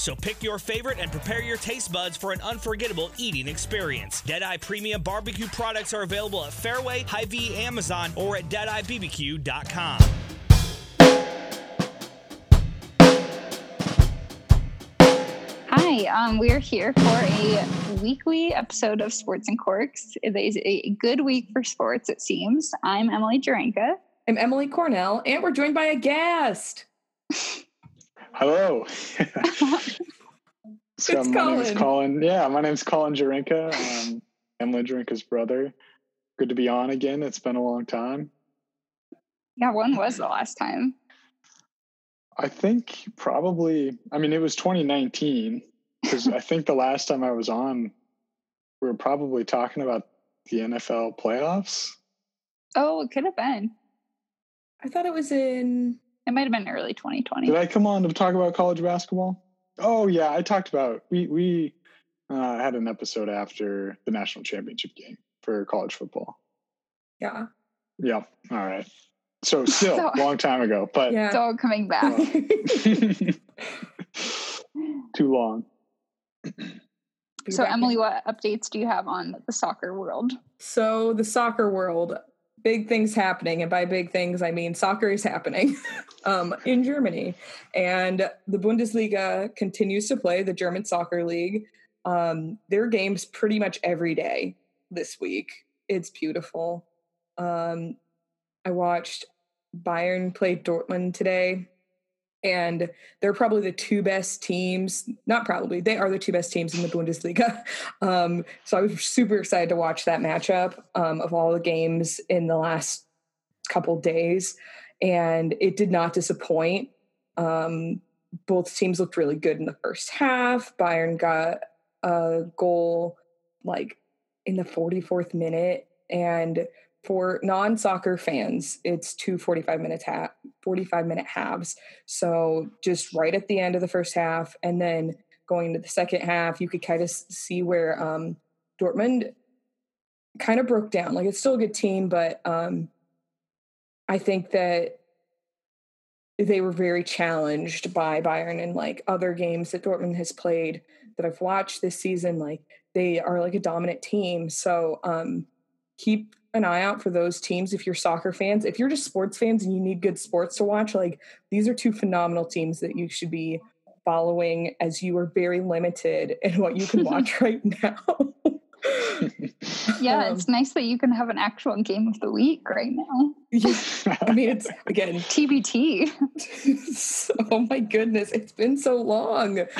So pick your favorite and prepare your taste buds for an unforgettable eating experience. Deadeye Premium Barbecue products are available at Fairway, Hy-Vee, Amazon, or at DeadeyeBBQ.com. Hi, um, we're here for a weekly episode of Sports and Corks. It is a good week for sports, it seems. I'm Emily Jarenka. I'm Emily Cornell, and we're joined by a guest. Hello. so It's my name is Colin. Yeah, my name's Colin Jarenka. I'm um, Emily Jarenka's brother. Good to be on again. It's been a long time. Yeah, when was the last time? I think probably, I mean, it was 2019 because I think the last time I was on, we were probably talking about the NFL playoffs. Oh, it could have been. I thought it was in. It might have been early 2020. Did I come on to talk about college basketball? Oh yeah, I talked about we we uh, had an episode after the national championship game for college football. Yeah. Yep. All right. So still So- long time ago, but Yeah. It's all coming back. too long. So, Emily, what updates do you have on the soccer world? So the soccer world, big things happening, and by big things I mean soccer is happening um, in Germany, and the Bundesliga continues to play the German Soccer League. Um, there are games pretty much every day this week. It's beautiful. Um, I watched Bayern play Dortmund today, and they're probably the two best teams. Not probably, they are the two best teams in the Bundesliga. Um, so I was super excited to watch that matchup um, of all the games in the last couple days, and it did not disappoint. Um, both teams looked really good in the first half. Bayern got a goal like in the 44th minute, and for non-soccer fans, it's two 45 minutes ha- 45 minute halves. So just right at the end of the first half, and then going into the second half, you could kind of see where um, Dortmund kind of broke down. Like it's still a good team, but um, I think that they were very challenged by Bayern and like other games that Dortmund has played that I've watched this season. Like they are like a dominant team. So um, keep an eye out for those teams if you're soccer fans. If you're just sports fans and you need good sports to watch, like these are two phenomenal teams that you should be following as you are very limited in what you can watch right now. Yeah, Um, it's nice that you can have an actual game of the week right now. yeah, I mean, it's again, TBT. oh my goodness, it's been so long that,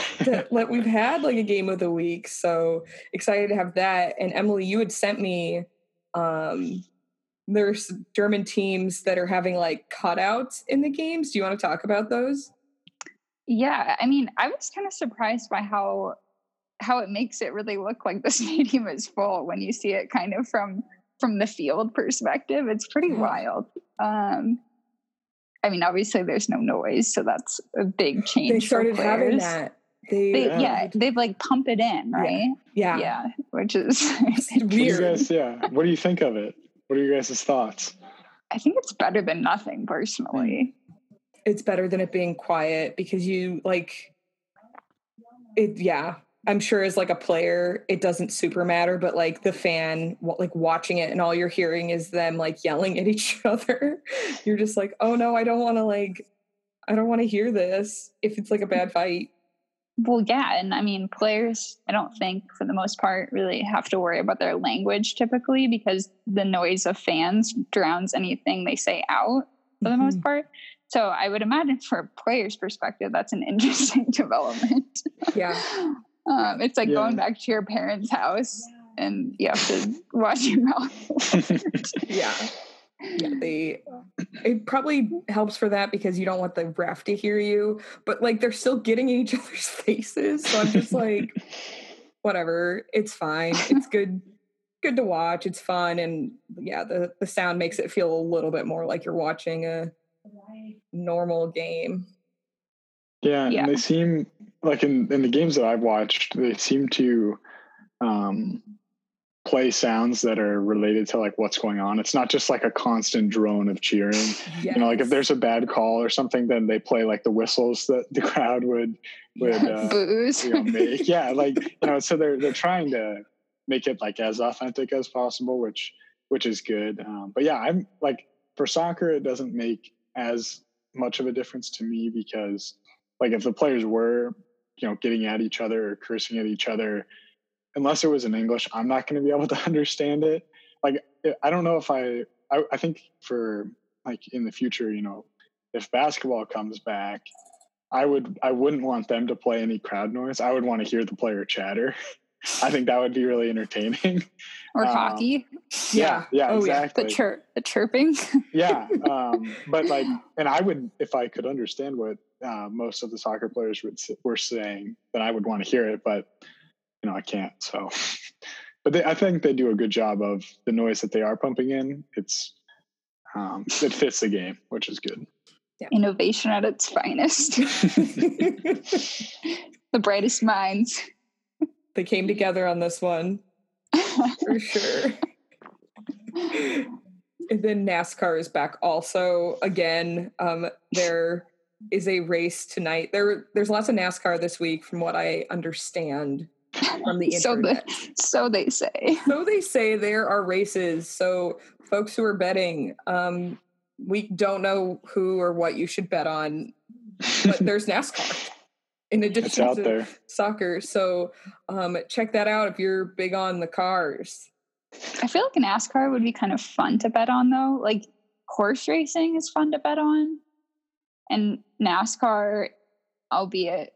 that we've had like a game of the week. So excited to have that. And Emily, you had sent me um there's German teams that are having like cutouts in the games. Do you want to talk about those? Yeah, I mean, I was kind of surprised by how how it makes it really look like the stadium is full when you see it kind of from from the field perspective. It's pretty wild. Um I mean, obviously there's no noise, so that's a big change. They for started having that. They, They, Yeah. yeah. they've like pump it in, right? yeah. Yeah, which is What do you weird. guys, yeah. What do you think of it? What are your guys' thoughts? I think it's better than nothing personally. Mm. it's better than it being quiet because you like it yeah i'm sure as like a player it doesn't super matter but like the fan like watching it and all you're hearing is them like yelling at each other you're just like oh no i don't want to like i don't want to hear this if it's like a bad fight Well, yeah, and I mean, players, I don't think for the most part really have to worry about their language typically because the noise of fans drowns anything they say out for the most Mhm. part. So I would imagine for a player's perspective, that's an interesting development. yeah Um, it's like Yeah. going back to your parents' house and you have to watch your mouth. yeah yeah, they it probably helps for that because you don't want the ref to hear you, but like they're still getting in each other's faces. So I'm just like, whatever, it's fine. It's good good to watch. It's fun and yeah, the the sound makes it feel a little bit more like you're watching a normal game. Yeah, Yeah. and they seem like in in the games that I've watched, they seem to um play sounds that are related to like what's going on. It's not just like a constant drone of cheering. Yes. You know, like if there's a bad call or something, then they play like the whistles that the crowd would would uh, Booze. you know make. Yeah, like you know, so they're they're trying to make it like as authentic as possible, which which is good. Um, but yeah, I'm like for soccer, it doesn't make as much of a difference to me because like if the players were you know getting at each other or cursing at each other unless it was in english i'm not going to be able to understand it like i don't know if I, I i think for like in the future you know if basketball comes back i would i wouldn't want them to play any crowd noise i would want to hear the player chatter i think that would be really entertaining or um, hockey. yeah yeah Oh, yeah. exactly The chirp, the chirping. yeah um, but like and i would if i could understand what uh, most of the soccer players would were saying then i would want to hear it but you know i can't so but they, i think they do a good job of the noise that they are pumping in it's um, it fits the game which is good Innovation at its finest. the brightest minds. they came together on this one for sure. and then NASCAR is back also again. Um, there is a race tonight. There there's lots of NASCAR this week from what I understand from the So the- so they say. so they say there are races. So folks who are betting, um, we don't know who or what you should bet on, but there's NASCAR in addition out to there soccer. So um, check that out if you're big on the cars. I feel like NASCAR would be kind of fun to bet on though. Like horse racing is fun to bet on. And NASCAR, albeit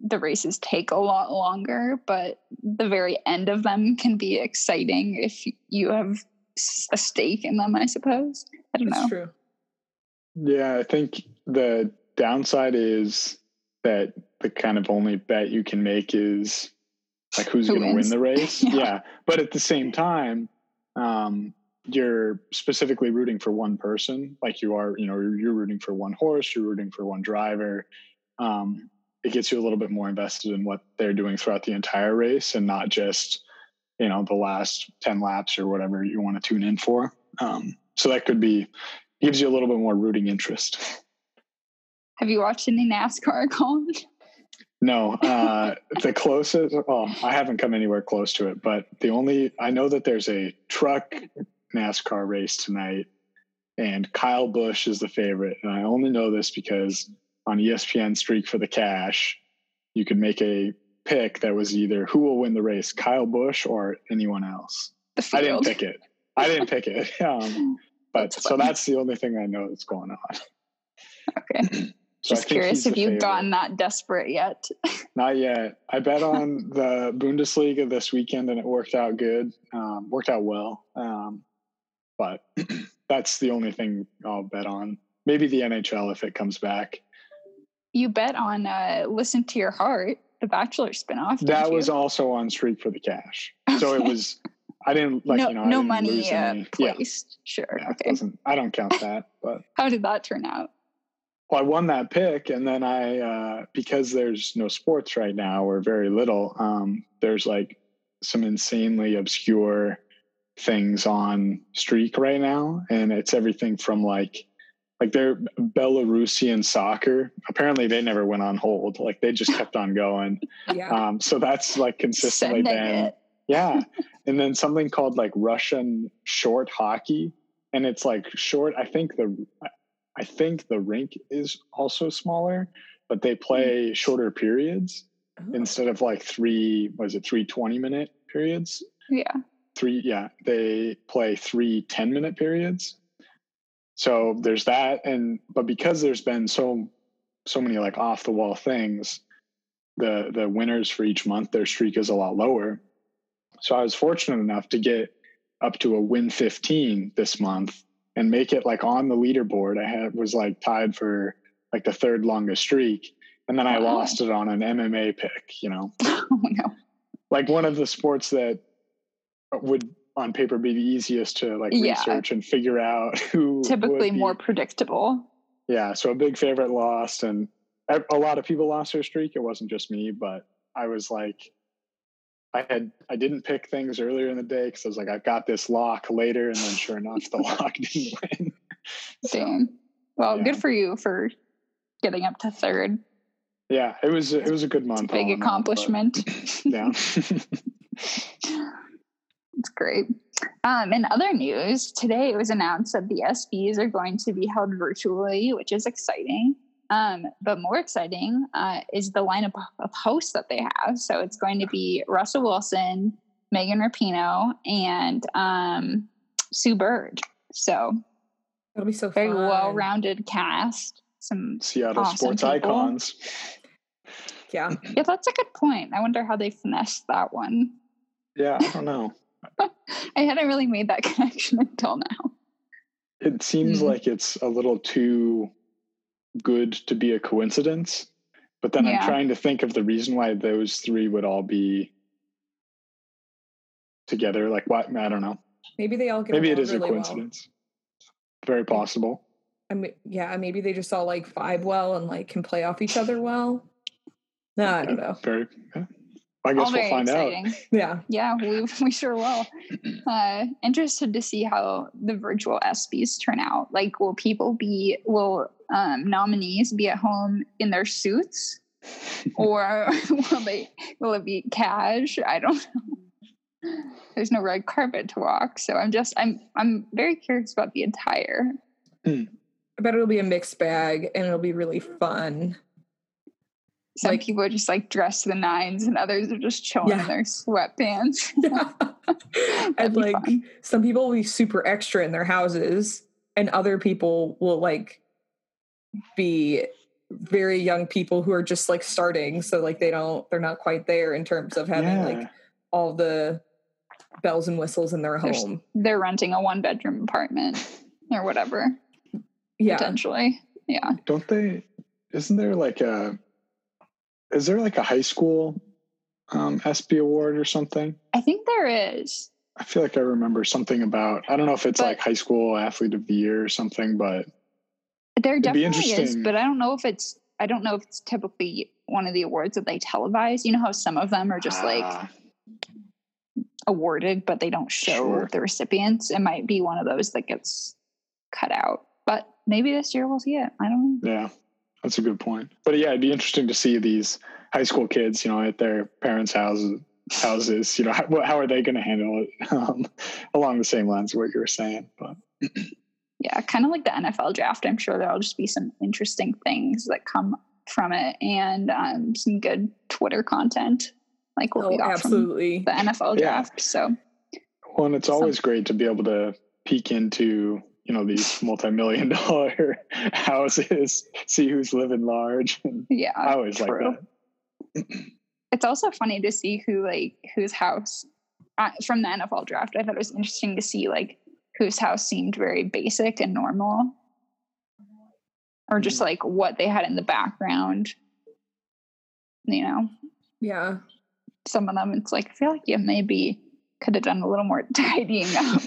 the races take a lot longer, but the very end of them can be exciting if you have a stake in them, I suppose. I don't That's know. true. yeah i think the downside is that the kind of only bet you can make is like who's Who going to win the race Yeah. yeah. but at the same time um you're specifically rooting for one person like you are you know you're, you're rooting for one horse you're rooting for one driver um it gets you a little bit more invested in what they're doing throughout the entire race and not just you know the last 10 laps or whatever you want to tune in for um so that could be gives you a little bit more rooting interest Have you watched any NASCAR, Colin? No, uh, the closest. Oh, I haven't come anywhere close to it. But the only I know that there's a truck NASCAR race tonight, and Kyle Busch is the favorite. And I only know this because on ESPN Streak for the Cash, you could make a pick that was either who will win the race, Kyle Busch or anyone else. I didn't pick it. I didn't pick it. Um, but That's so that's the only thing I know that's going on. Okay. So Just curious if you've gotten that desperate yet. Not yet. I bet on the Bundesliga this weekend, and it worked out good. Um, worked out well. Um, but that's the only thing I'll bet on. Maybe the NHL if it comes back. You bet on uh, Listen to Your Heart, the Bachelor spinoff. That was you? also on Streak for the Cash. So it was. I didn't like no, you know no money uh, any- yeah. Sure. yeah, okay. I don't count that, but How did that turn out? well, I won that pick, and then I uh, because there's no sports right now or very little. Um, there's like some insanely obscure things on Streak right now, and it's everything from like like they're Belarusian soccer. Apparently, they never went on hold; like they just kept on going. Yeah. Um, so that's like consistently Sending been it. yeah. And then something called like Russian short hockey. And it's like short. I think the I think the rink is also smaller, but they play shorter periods Oh. instead of like three, was it three 20 minute periods? Yeah. Three, yeah. They play three 10 minute periods. So there's that. And but because there's been so so many like off the wall things, the the winners for each month, their streak is a lot lower. So I was fortunate enough to get up to a win 15 this month and make it like on the leaderboard. I had was like tied for like the third longest streak, and then I Wow. lost it on an MMA pick. You know, oh no. like one of the sports that would on paper be the easiest to like Yeah. research and figure out who Typically more predictable. yeah so a big favorite lost and a lot of people lost their streak it wasn't just me but i was like i had i didn't pick things earlier in the day because i was like i've got this lock later and then sure enough the lock didn't win So. Well, yeah. good for you for getting up to third. yeah it was it was a good month big all in all, but accomplishment. yeah It's great. Um, in other news, today it was announced that the ESPYs are going to be held virtually, which is exciting. Um, but more exciting uh, is the lineup of hosts that they have. So it's going to be Russell Wilson, Megan Rapinoe, and um, Sue Bird. So It'll be so very fun. well-rounded cast. Some seattle Awesome sports people. icons Yeah. yeah, that's a good point. I wonder how they finessed that one. yeah i don't know I hadn't really made that connection until now. it seems Hmm. like it's a little too good to be a coincidence but then Yeah. i'm trying to think of the reason why those three would all be together like what i don't know Maybe they all get maybe it is along is a really well. coincidence very possible I mean, yeah, maybe they just all like vibe well and like can play off each other well. No, I don't know. very yeah. I guess All we'll very find out exciting. Yeah. Yeah, we, we sure will. Uh, interested to see how the virtual ESPYS turn out. Like, will people be, will um, nominees be at home in their suits? or will they, will it be cash? I don't know. There's no red carpet to walk. So I'm just, I'm, I'm very curious about the attire. I bet it'll be a mixed bag and it'll be really fun. Some Like- people are just like dressed to the nines and others are just chilling Yeah. in their sweatpants. Yeah. That'd and like fun. some people will be super extra in their houses and other people will like be very young people who are just like starting so like they don't they're not quite there in terms of having yeah like all the bells and whistles in their There's- home they're renting a one bedroom apartment or whatever yeah potentially yeah don't they isn't there like a is there like a high school um ESPY award or something? I think there is. I feel like I remember something about I don't know if it's But- like high school athlete of the year or something, but there definitely is but i don't know if it's i don't know if it's typically one of the awards that they televise. You know how some of them are just like Ah, awarded but they don't show Sure. the recipients? It might be one of those that gets cut out but maybe this year we'll see it. I don't know. Yeah, that's a good point. But yeah, it'd be interesting to see these high school kids, you know, at their parents' houses. Houses, you know, how, how are they going to handle it? Um, along the same lines of what you were saying, but yeah kind of like the nfl draft i'm sure there'll just be some interesting things that come from it and um, some good twitter content like what we oh, got absolutely from the nfl Yeah. draft so Well, and it's always great to be able to peek into, you know, these multi-million dollar houses, see who's living large. yeah I always like that. it's also funny to see who like whose house uh, from the nfl draft i thought it was interesting to see like whose house seemed very basic and normal or just Mm. like what they had in the background you know yeah some of them it's like i feel like you maybe could have done a little more tidying up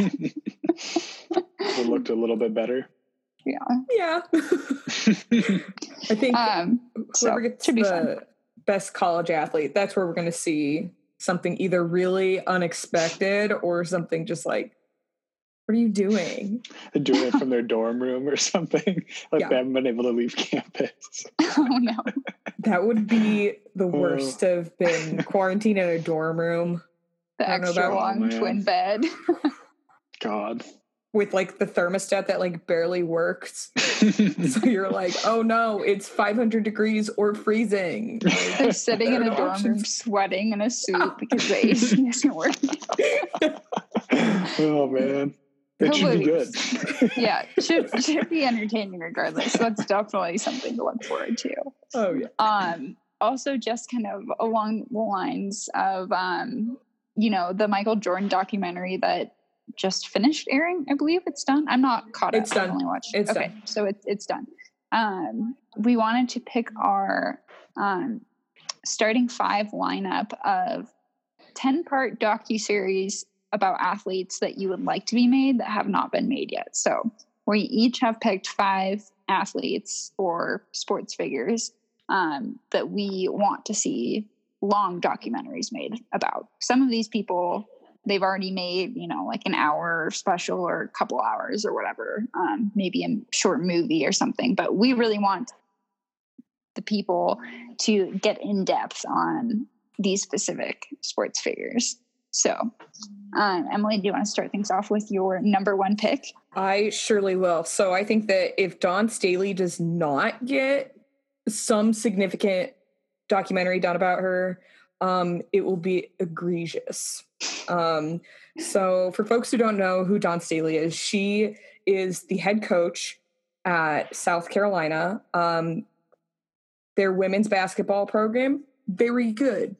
it looked a little bit better. yeah yeah i think um so gets should be the fun best college athlete that's where we're going to see something either really unexpected or something just like what are you doing They're doing it from their dorm room or something. Like Yeah. they haven't been able to leave campus. oh no that would be the Oh. worst to have been quarantined in a dorm room the I extra long Oh, twin bed God. With like the thermostat that like barely works so you're like oh no it's 500 degrees or freezing they're sitting in a are dorm room options. sweating in a suit because the AC isn't working. oh man. It should be good. Yeah, should should be entertaining regardless. So that's definitely something to look forward to. oh yeah Um, also, just kind of along the lines of, um, you know, the Michael Jordan documentary that just finished airing. I believe it's done. I'm not caught It's up. Done. only watched. It's okay, done. so it's it's done. Um, we wanted to pick our um, starting five lineup of ten part docu series about athletes that you would like to be made that have not been made yet. So we each have picked five athletes or sports figures um, that we want to see long documentaries made about. Some of these people they've already made, you know, like an hour special or a couple hours or whatever, um, maybe a short movie or something. But we really want the people to get in depth on these specific sports figures. So, um, Emily, do you want to start things off with your number one pick? I surely will. So I think that if Dawn Staley does not get some significant documentary done about her, um, it will be egregious. Um, so for folks who don't know who Dawn Staley is, she is the head coach at South Carolina. Um, their women's basketball program, very good,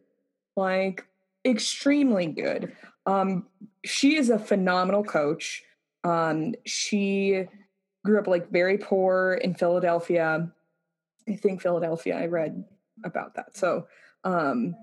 like extremely good. Um, she is a phenomenal coach. Um, she grew up like very poor in Philadelphia. I think Philadelphia, I read about that. So um,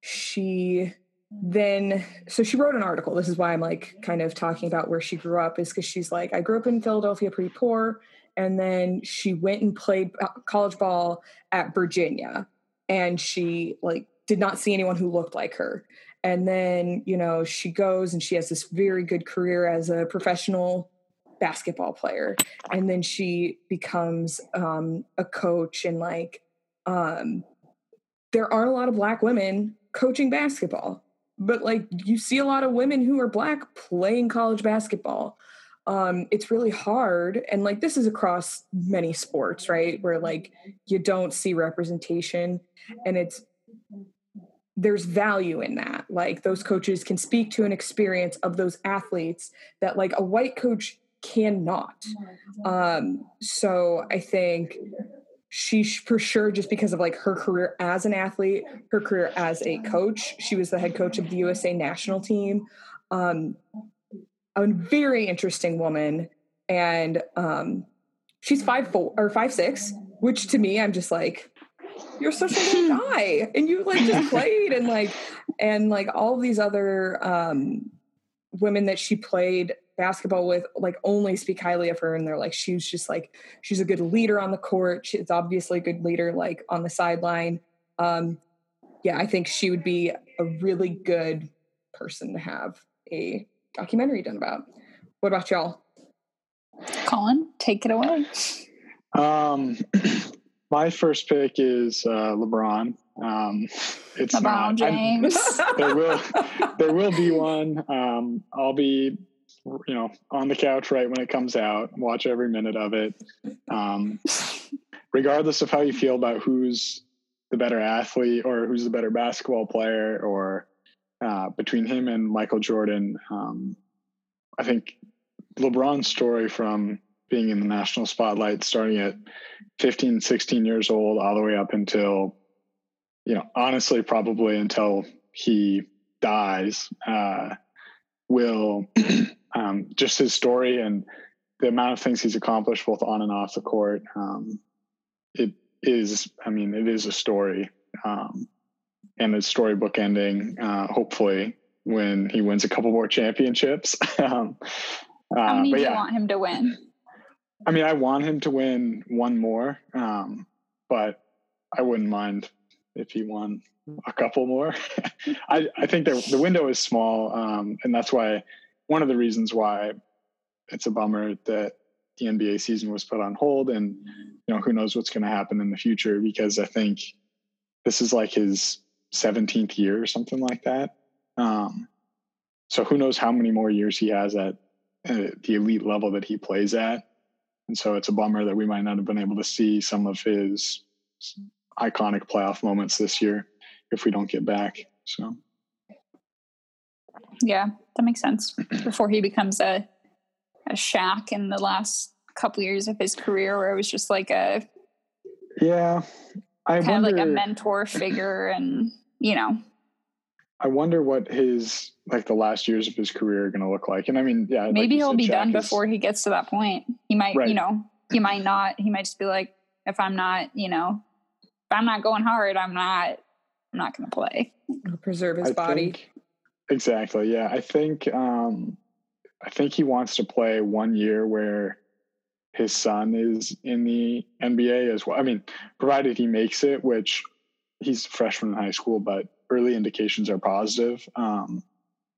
she then, so she wrote an article. This is why I'm like kind of talking about where she grew up, is because she's like, I grew up in Philadelphia pretty poor. And then she went and played college ball at Virginia. And she like did not see anyone who looked like her and then you know she goes and she has this very good career as a professional basketball player and then she becomes um, a coach and like um, there aren't a lot of black women coaching basketball but like you see a lot of women who are black playing college basketball um, it's really hard and like this is across many sports right where like you don't see representation and it's there's value in that. Like those coaches can speak to an experience of those athletes that like a white coach cannot. Um, so I think she for sure just because of like her career as an athlete, her career as a coach, she was the head coach of the USA national team. Um, a very interesting woman, and um, she's five four or five six, which to me I'm just like you're such a guy and you like just played and like and like all these other um women that she played basketball with like only speak highly of her and they're like she's just like she's a good leader on the court she's obviously a good leader like on the sideline um yeah i think she would be a really good person to have a documentary done about what about y'all Colin, take it away. Um, my first pick is uh, LeBron. Um, it's LeBron not, I'm- James. there will there will be one. Um, I'll be you know on the couch right when it comes out. Watch every minute of it. Um, regardless of how you feel about who's the better athlete or who's the better basketball player, or uh, between him and Michael Jordan, um, I think LeBron's story from being in the national spotlight, starting at 15, 16 years old, all the way up until, you know, honestly, probably until he dies, uh, will um, just his story and the amount of things he's accomplished both on and off the court. Um, it is, I mean, it is a story um, and a storybook ending, uh, hopefully, when he wins a couple more championships. um, How uh, many but do yeah. you want him to win? I mean, I want him to win one more, um, but I wouldn't mind if he won a couple more. I, I think the the window is small, um, and that's why one of the reasons why it's a bummer that the NBA season was put on hold, and you know who knows what's going to happen in the future because I think this is like his 17th year or something like that. Um, so who knows how many more years he has at uh, the elite level that he plays at. And so it's a bummer that we might not have been able to see some of his iconic playoff moments this year if we don't get back. So Yeah, that makes sense. Before he becomes a a Shaq in the last couple years of his career, where it was just like a yeah, I kind wonder. of like a mentor figure, and you know, I wonder what his like the last years of his career are going to look like. And I mean, yeah, Maybe you he'll said, be Shaq done is- before he gets to that point. He might, Right. you know, he might not. He might just be like, if I'm not, you know, if I'm not going hard, I'm not, I'm not going to play. He'll preserve his I body. think- exactly. Yeah, I think um, I think he wants to play one year where his son is in the NBA as well. I mean, provided he makes it, which he's freshman in high school, but early indications are positive. Um,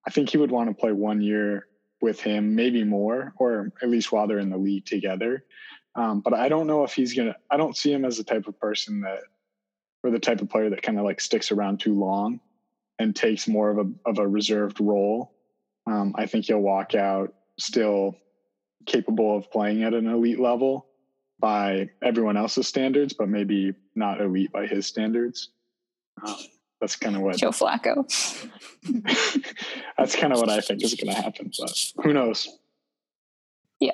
I think he would want to play one year with him, maybe more, or at least while they're in the league together. Um, but I don't know if he's gonna. I don't see him as the type of person that, or the type of player that kind of like sticks around too long and takes more of a of a reserved role. Um, I think he'll walk out still capable of playing at an elite level by everyone else's standards, but maybe not elite by his standards. Um, that's kind of what Joe Flacco. that's kind of what I think is going to happen. But who knows? Yeah,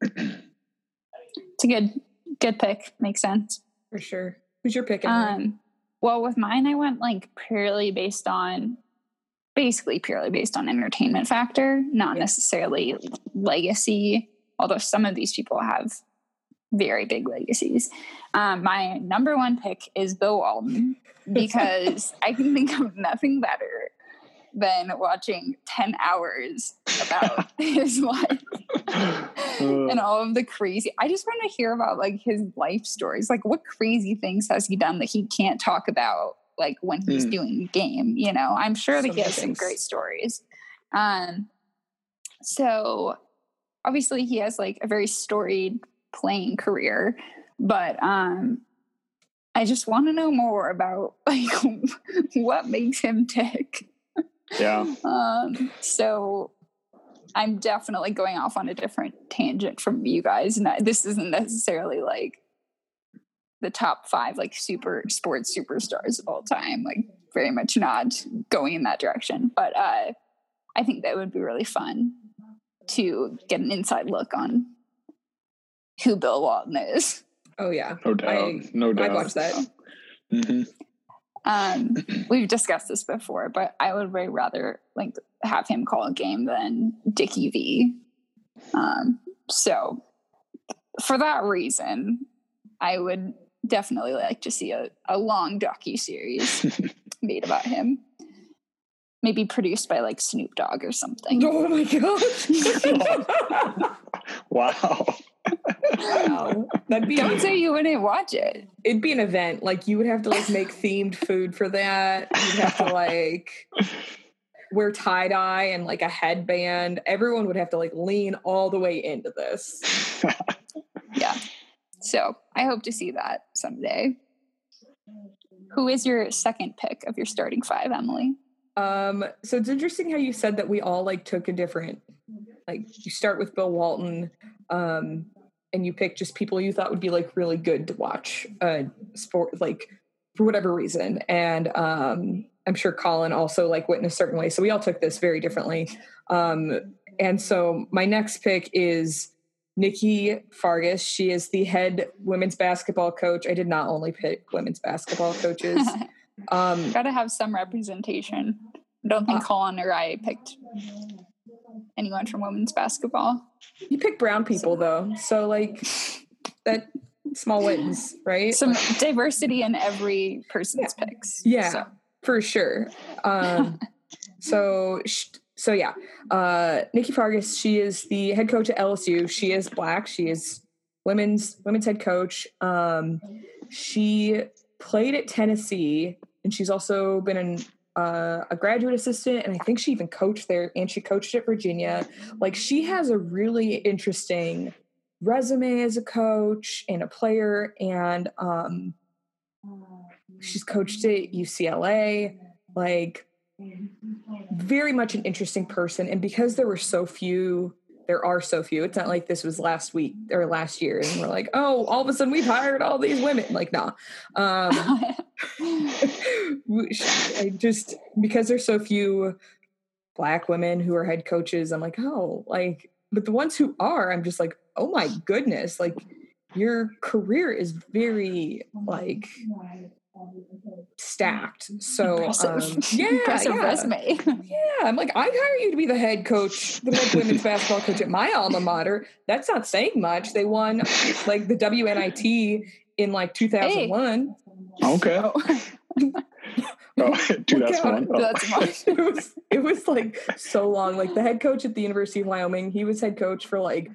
it's a good, good pick. Makes sense. For sure. Who's your pick? Emily? Um, well, with mine, I went like purely based on, basically purely based on entertainment factor, not necessarily legacy. Although some of these people have very big legacies. Um, my number one pick is Bill Walton because I can think of nothing better than watching 10 hours about. His life. And all of the crazy i just want to hear about like his life stories. Like what crazy things has he done that he can't talk about like when he's Mm. doing the game you know? I'm sure that he has some great stories. Um so obviously he has like a very storied playing career but um i just want to know more about like what makes him tick. Yeah, um, so I'm definitely going off on a different tangent from you guys. And this isn't necessarily like the top five like super sports superstars of all time. Like very much not going in that direction. But uh, I think that would be really fun to get an inside look on who Bill Walton is. oh yeah. no doubt, I- no doubt. I watched that. hmm Um, we've discussed this before, but I would way rather like have him call a game than Dickie V. Um, so for that reason, I would definitely like to see a, a long docu series made about him. Maybe produced by like Snoop Dogg or something. Oh my god! wow. Wow. That'd be Don't say you wouldn't watch it. it'd be an event. Like you would have to like make themed food for that. You'd have to like wear tie dye and like a headband. Everyone would have to like lean all the way into this. Yeah. So I hope to see that someday. Who is your second pick of your starting five, Emily? Um, so it's interesting how you said that we all like took a different like you start with Bill Walton, um, and you pick just people you thought would be like really good to watch uh sport like for whatever reason. And um I'm sure Colin also like went in a certain way. So we all took this very differently. Um and so my next pick is Nikki Fargas. She is the head women's basketball coach. I did not only pick women's basketball coaches. Um Gotta have some representation. I don't think Uh, Colin or I picked anyone from women's basketball. You pick brown people though, so like that small wins, right? Some diversity in every person's picks. Yeah. So, for sure. Um, so sh- so yeah, uh, Nikki Fargas. She is the head coach at LSU. She is black. She is women's women's head coach. Um, she played at Tennessee, and she's also been an uh, a graduate assistant, and I think she even coached there, and she coached at Virginia. Like she has a really interesting resume as a coach and a player, and um, she's coached at UCLA. Like very much an interesting person, and because there were so few. There are so few. It's not like this was last week or last year, and we're like, oh, all of a sudden we've hired all these women. Like, nah. Um, I just because there's so few black women who are head coaches, I'm like, oh, like, but the ones who are, I'm just like, oh my goodness, like your career is very like stacked. So Impressive. um, yeah, Impressive yeah. resume. Yeah, I'm like, I'd hire you to be the head coach, the head women's basketball coach at my alma mater. That's not saying much. They won like the WNIT in like 2001. Okay. Oh, Oh, dude, that's Look fun. out. Oh. that's much. it was it was like so long. Like the head coach at the University of Wyoming, he was head coach for like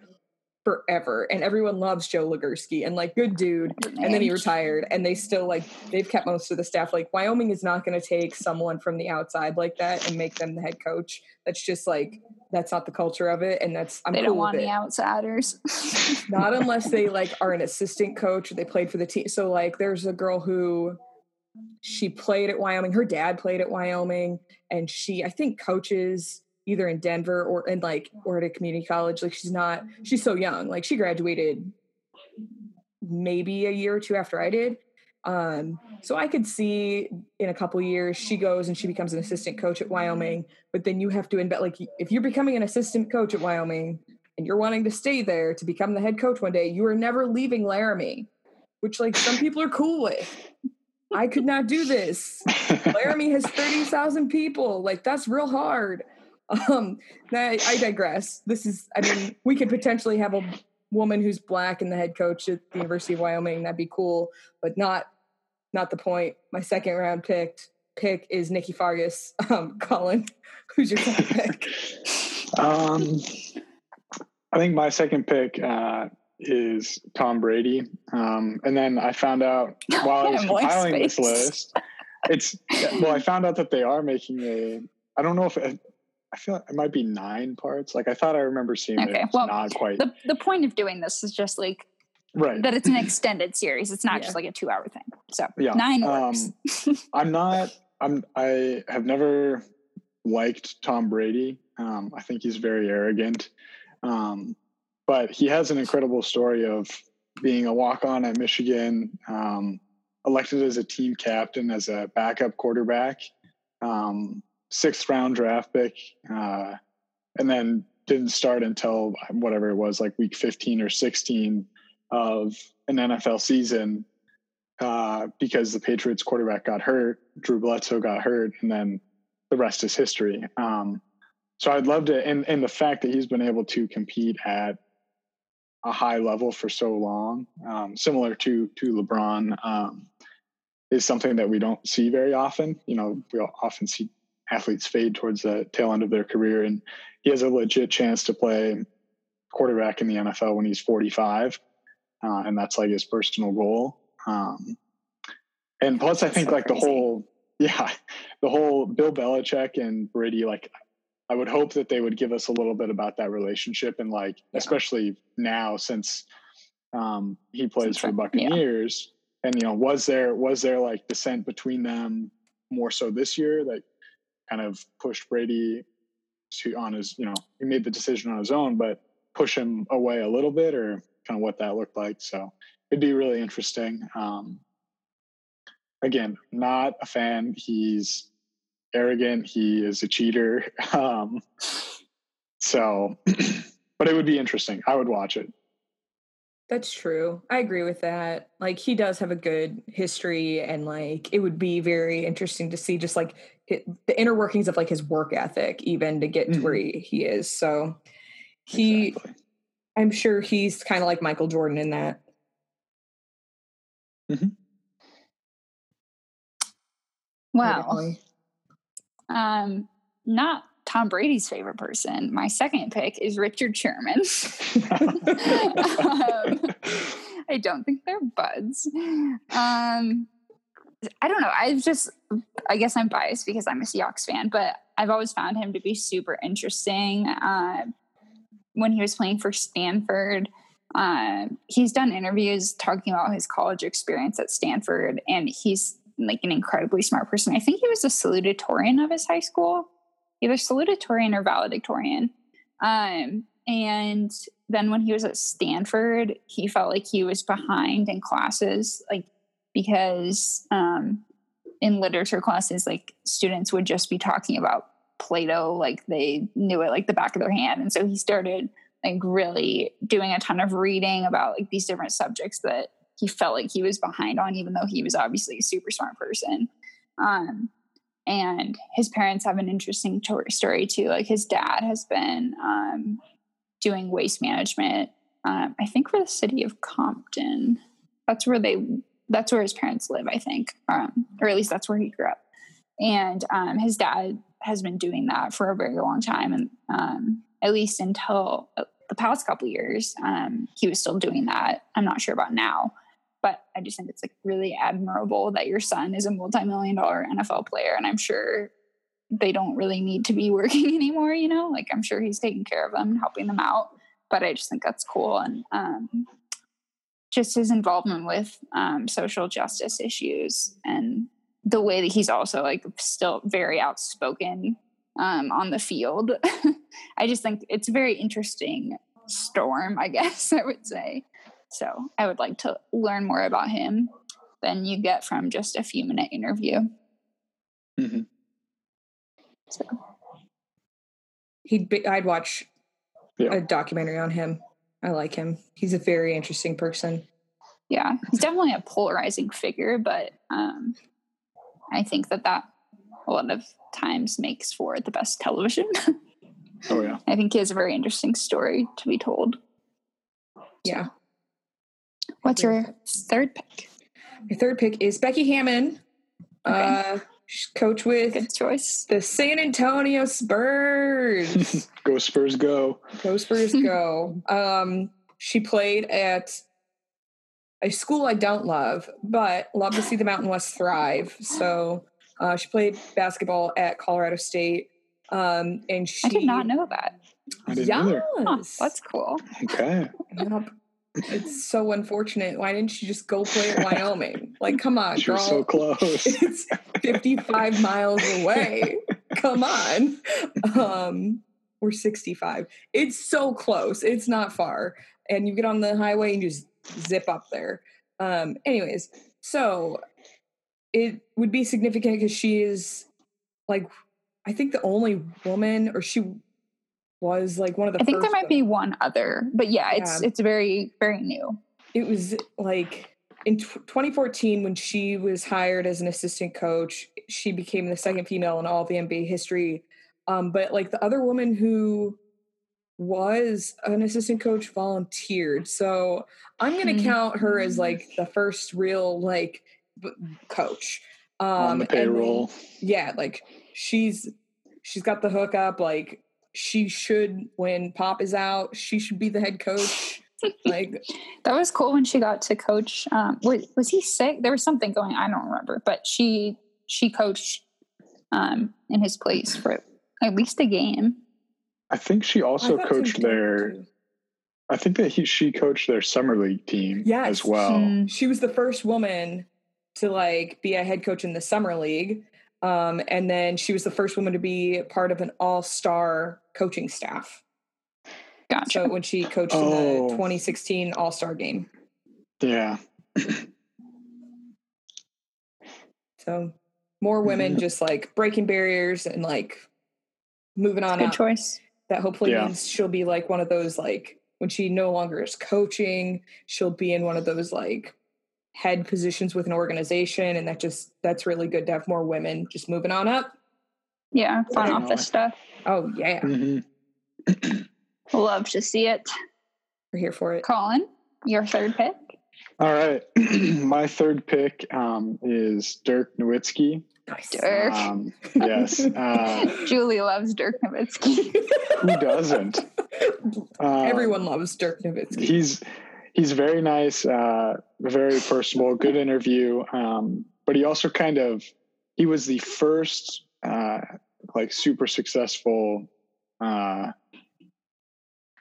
forever, and everyone loves Joe Legerski and like good dude. And then he retired, and they still like they've kept most of the staff. Like Wyoming is not going to take someone from the outside like that and make them the head coach. That's just like that's not the culture of it, and that's I'm they cool don't want it. outsiders. Not unless they like are an assistant coach or they played for the team. So like there's a girl who she played at Wyoming. Her dad played at Wyoming and she I think coaches either in Denver or in like or at a community college. Like she's not she's so young. Like she graduated maybe a year or two after I did. Um, so I could see in a couple years she goes and she becomes an assistant coach at Wyoming, but then you have to invest like if you're becoming an assistant coach at Wyoming and you're wanting to stay there to become the head coach one day, you are never leaving Laramie, which like some people are cool with. I could not do this. Laramie has 30,000 people. Like that's real hard. Um, I, I digress. This is, I mean, we could potentially have a woman who's black and the head coach at the University of Wyoming. That'd be cool, but not, not the point. My second round picked pick is Nikki Fargas. Um, Colin, who's your second pick? Um, I think my second pick uh, is Tom Brady. Um, and then I found out while I was compiling this list, it's well, I found out that they are making a. I don't know if I feel like it might be nine parts. Like I thought I remember seeing it. Okay, It's well, not quite the the point of doing this is just like right. that it's an extended series. It's not Yeah. just like a two hour thing. So Yeah, nine um. I'm not. I'm. I have never liked Tom Brady. Um, I think he's very arrogant. Um, but he has an incredible story of being a walk-on at Michigan, um, elected as a team captain as a backup quarterback, um, sixth round draft pick, uh, and then didn't start until whatever it was, like week 15 or 16 of an NFL season uh, because the Patriots quarterback got hurt, Drew Bledsoe got hurt, and then the rest is history. Um, so I'd love to, and, and the fact that he's been able to compete at a high level for so long, um, similar to to LeBron, um, is something that we don't see very often. You know, we often see athletes fade towards the tail end of their career, and he has a legit chance to play quarterback in the NFL when he's 45, uh, and that's like his personal goal. Um, and plus, I think so like the whole, yeah, the whole Bill Belichick and Brady, like, I would hope that they would give us a little bit about that relationship, and like, Yeah. especially now since um, he plays Since for the then, yeah. Buccaneers, and you know, was there was there like dissent between them more so this year that kind of pushed Brady to on his, you know, he made the decision on his own, but push him away a little bit, or kind of what that looked like. So it'd be really interesting. Um, again, not a fan. He's arrogant. He is a cheater. Um, so, but it would be interesting. I would watch it. That's true. I agree with that. Like he does have a good history and like it would be very interesting to see just like it, the inner workings of like his work ethic even to get to where he, he is. So he Exactly. I'm sure he's kind of like Michael Jordan in that. wow. Definitely. Um, not Tom Brady's favorite person. My second pick is Richard Sherman. um, I don't think they're buds. Um, I don't know. I've just, I guess I'm biased because I'm a Seahawks fan, but I've always found him to be super interesting. Uh, when he was playing for Stanford, um, he's done interviews talking about his college experience at Stanford, and he's like an incredibly smart person. I think he was a salutatorian of his high school, either salutatorian or valedictorian. Um, and then when he was at Stanford, he felt like he was behind in classes, like because um, in literature classes, like students would just be talking about Plato, like they knew it like the back of their hand. And so he started like really doing a ton of reading about like these different subjects that he felt like he was behind on, even though he was obviously a super smart person. Um, and his parents have an interesting to- story too. Like his dad has been um, doing waste management. Um, I think for the city of Compton. That's where they. That's where his parents live. I think, um, or at least that's where he grew up. And um, his dad has been doing that for a very long time, and um, at least until the past couple years, um, he was still doing that. I'm not sure about now, but I just think it's like really admirable that your son is a multi-million dollar NFL player, and I'm sure they don't really need to be working anymore. You know, like I'm sure he's taking care of them helping them out. But I just think that's cool, and um, just his involvement with um, social justice issues and the way that he's also like still very outspoken um, on the field. I just think it's a very interesting storm, I guess I would say. So I would like to learn more about him than you get from just a few minute interview. Mm-hmm. So He'd be, I'd watch Yeah. a documentary on him. I like him. He's a very interesting person. yeah, he's definitely a polarizing figure, but um, I think that that a lot of times makes for the best television. Oh yeah. I think he has a very interesting story to be told. Yeah. What's your third pick? My third pick is Becky Hammon. Uh, she's coach with Good choice. the San Antonio Spurs. Go Spurs go. go Spurs go. Um, she played at a school I don't love, but love to see the Mountain West thrive. So uh, she played basketball at Colorado State. Um, and she I did not know that. I didn't either. Huh, Yes. that's cool. Okay. It's so unfortunate. Why didn't she just go play at Wyoming? Like, come on, She girl. so close. it's 55 miles away. Come on. Um, we're 65. It's so close. It's not far. And you get on the highway and you just zip up there. Um, anyways, so it would be significant because she is like, I think the only woman, or she was like one of the I think there first might be one other, but yeah, it's Yeah. it's very very new. it was like in tw 2014 when she was hired as an assistant coach she became the second female in all of the nba history um, but like the other woman who was an assistant coach volunteered so i'm going to Hmm. count her as like the first real like b- coach um On the and payroll. yeah like she's she's got the hookup like she should when pop is out she should be the head coach like That was cool when she got to coach. Um, was, was he sick? There was something going. I don't remember, but she she coached um, in his place for at least a game. I think she also coached Tim their. too. I think that he she coached their summer league team Yes. as well. Hmm. She was the first woman to like be a head coach in the summer league. Um, and then she was the first woman to be part of an all-star coaching staff. Gotcha. So when she coached in Oh. the 2016 All-Star game. Yeah. So more women Mhm. just like breaking barriers and like moving on Good up. choice. That hopefully Yeah. means she'll be like one of those like when she no longer is coaching, she'll be in one of those like head positions with an organization and that just that's really good to have more women just moving on up. Yeah, front Definitely. office stuff. Oh yeah, hmm Love to see it. we're here for it. Colin, your third pick. All right. My third pick um, is Dirk Nowitzki. Nice. Dirk. Um, yes. Uh, Julie loves Dirk Nowitzki. who doesn't? Um, Everyone loves Dirk Nowitzki. he's he's very nice uh very personable good interview um but he also kind of he was the first uh like super successful uh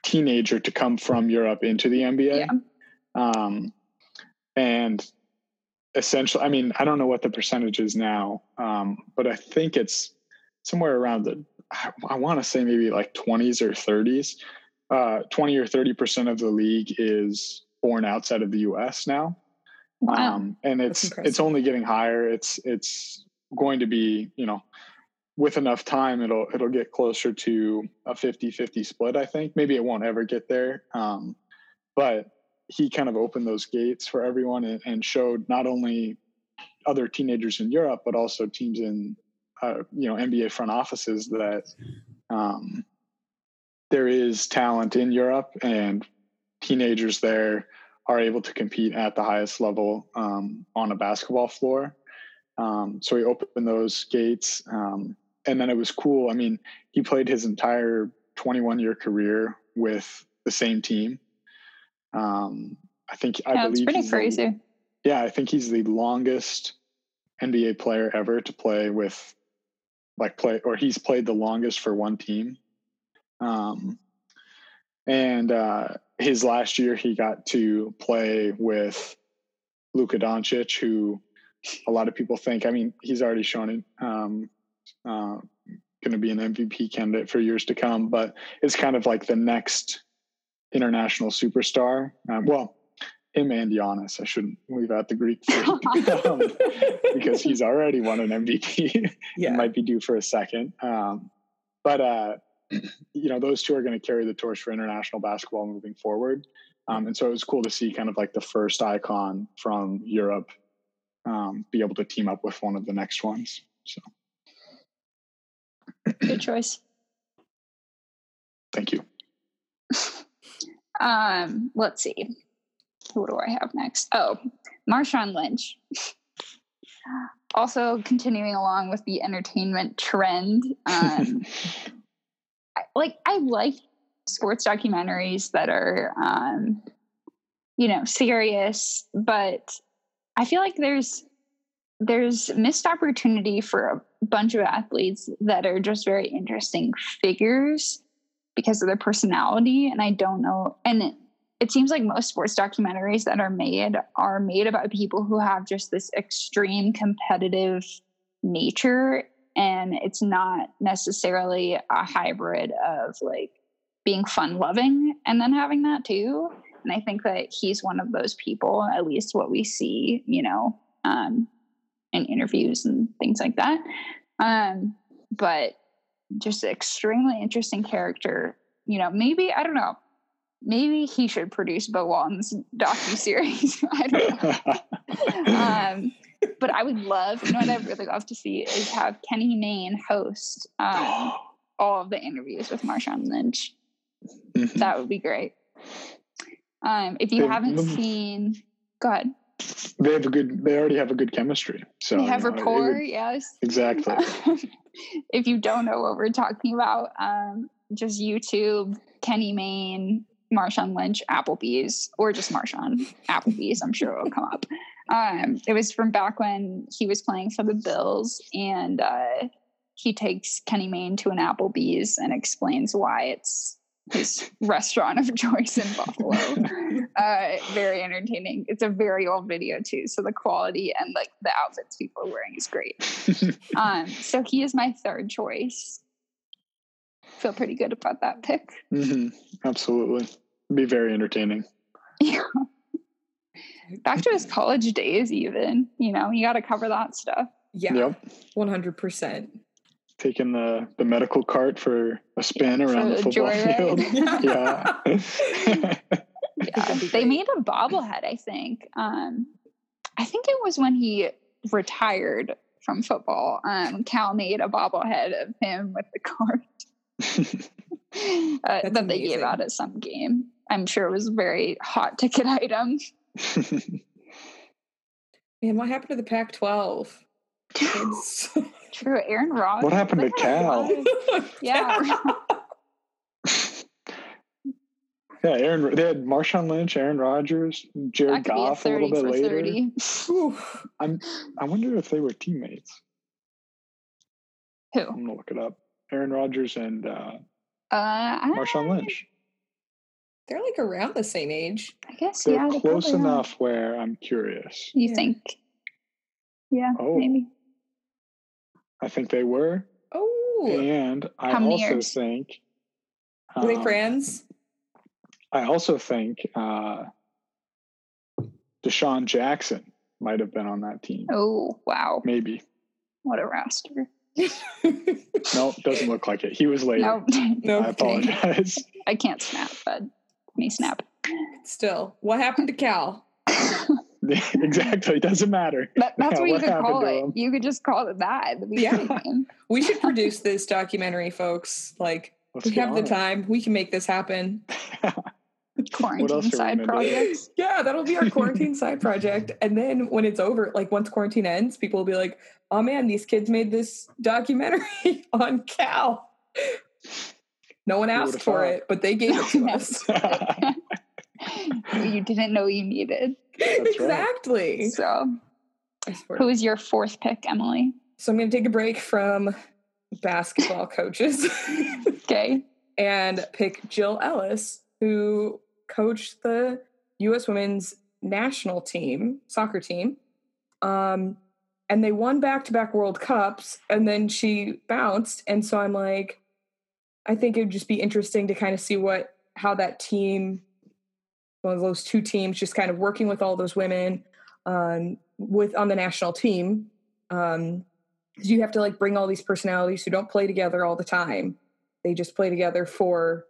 teenager to come from europe into the nba um and essentially i mean i don't know what the percentage is now um but i think it's somewhere around the i, I want to say maybe like 20s or 30s uh, 20 or 30 percent of the league is born outside of the us now. Wow. um, and it's it's only getting higher. It's it's going to be you know with enough time it'll it'll get closer to a 50 50 split i think. Maybe it won't ever get there um, but he kind of opened those gates for everyone and, and showed not only other teenagers in Europe, but also teams in uh, you know NBA front offices that um, there is talent in Europe and teenagers there are able to compete at the highest level um, on a basketball floor. Um, so he opened those gates, um, and then it was cool. I mean, he played his entire 21 year career with the same team. Um, I think I Yeah, it's believe pretty he's the- crazy. yeah, I think he's the longest NBA player ever to play with, like play, or he's played the longest for one team. Um, and uh, his last year, he got to play with Luka Doncic, who a lot of people think. I mean, he's already shown it. Um, uh, going to be an MVP candidate for years to come, but it's kind of like the next international superstar. Um, well, him and Giannis. I shouldn't leave out the Greek freak, um, because he's already won an MVP. yeah. He might be due for a second. Um, but uh, you know, those two are going to carry the torch for international basketball moving forward. Um, and so it was cool to see kind of like the first icon from Europe um, be able to team up with one of the next ones. So Good choice. thank you. Um, let's see. Who do I have next? Oh, Marshawn Lynch. Also continuing along with the entertainment trend. Um, like I like sports documentaries that are um, you know, serious, but I feel like there's there's missed opportunity for a bunch of athletes that are just very interesting figures because of their personality and i don't know and it, it seems like most sports documentaries that are made are made about people who have just this extreme competitive nature and it's not necessarily a hybrid of like being fun loving and then having that too and i think that he's one of those people at least what we see you know um, in interviews and things like that um, but just extremely interesting character. You know, maybe I don't know. Maybe he should produce Bo Walton's docu series. I don't know. Um, but I would love, you know, what I'd really love to see is have Kenny Mayne host um, all of the interviews with Marshawn Lynch. Mhm. That would be great. Um, if you They- haven't them- seen, go ahead. they have a good. They already have a good chemistry. So they have you know, rapport, would- yes. exactly. if you don't know what we're talking about, um, just YouTube Kenny Mayne, Marshawn Lynch, Applebee's, or just Marshawn Applebee's. I'm sure it'll come up. Um, it was from back when he was playing for the Bills, and uh, he takes Kenny Mayne to an Applebee's and explains why it's his restaurant of choice in Buffalo. uh, very entertaining. It's a very old video too, so the quality and like the outfits people are wearing is great. Um, so he is my third choice. Feel pretty good about that pick. hmm Absolutely, be very entertaining. Yeah. Back to his college days, even. You know, you got to cover that stuff. yeah. Yep. 100%. Taking the the medical cart for a spin around the For a football joyride. field. yeah. Yeah. that'd They made a bobblehead, I think. Um, I think it was when he retired from football. Um, Cal made a bobblehead of him with the cart uh, That's that they gave out at some game. I'm sure it was a very hot ticket item. Man, what happened to the Pac 12? True, Aaron Rodgers. What happened to Look Cal? Yeah. yeah, Aaron. They had Marshawn Lynch, Aaron Rodgers, Jared That could be a Goff a little bit for later. 30. Whew. I wonder if they were teammates. Who? I'm gonna look it up. Aaron Rodgers and uh, Uh, I, Marshawn Lynch. They're like around the same age. I guess, They're yeah. they close probably are. enough where I'm curious. You Yeah. think? Yeah, Oh. maybe. I think they were, Oh, and I How also years? think. were they um, friends? I also think uh, DeSean Jackson might have been on that team. Oh, wow. Maybe. What a roster. No, doesn't look like it. He was late. No, No I kidding. apologize. I can't snap, but me snap. Still, what happened to Cal? exactly. It doesn't matter. That, that's Yeah, what you what could call it. You could just call it that at the Yeah. We should produce this documentary, folks. Like, Let's we have the it. time. We can make this happen. Quarantine side gonna do? projects. Yeah, that'll be our quarantine side project. And then when it's over, like once quarantine ends, people will be like, oh man, these kids made this documentary on Cal. No one asked for it, but they gave it to us. you didn't know you needed. right. exactly. So, who is your fourth pick, Emily? So I'm going to take a break from basketball coaches Okay. and pick Jill Ellis, who coached the U.S. women's national team, soccer team. Um, and they won back to back World Cups, and then she bounced. And so I'm like, I think it would just be interesting to kind of see what, how that team, one of those two teams, just kind of working with all those women um, with on the national team. Um, because you have to like bring all these personalities who don't play together all the time. They just play together for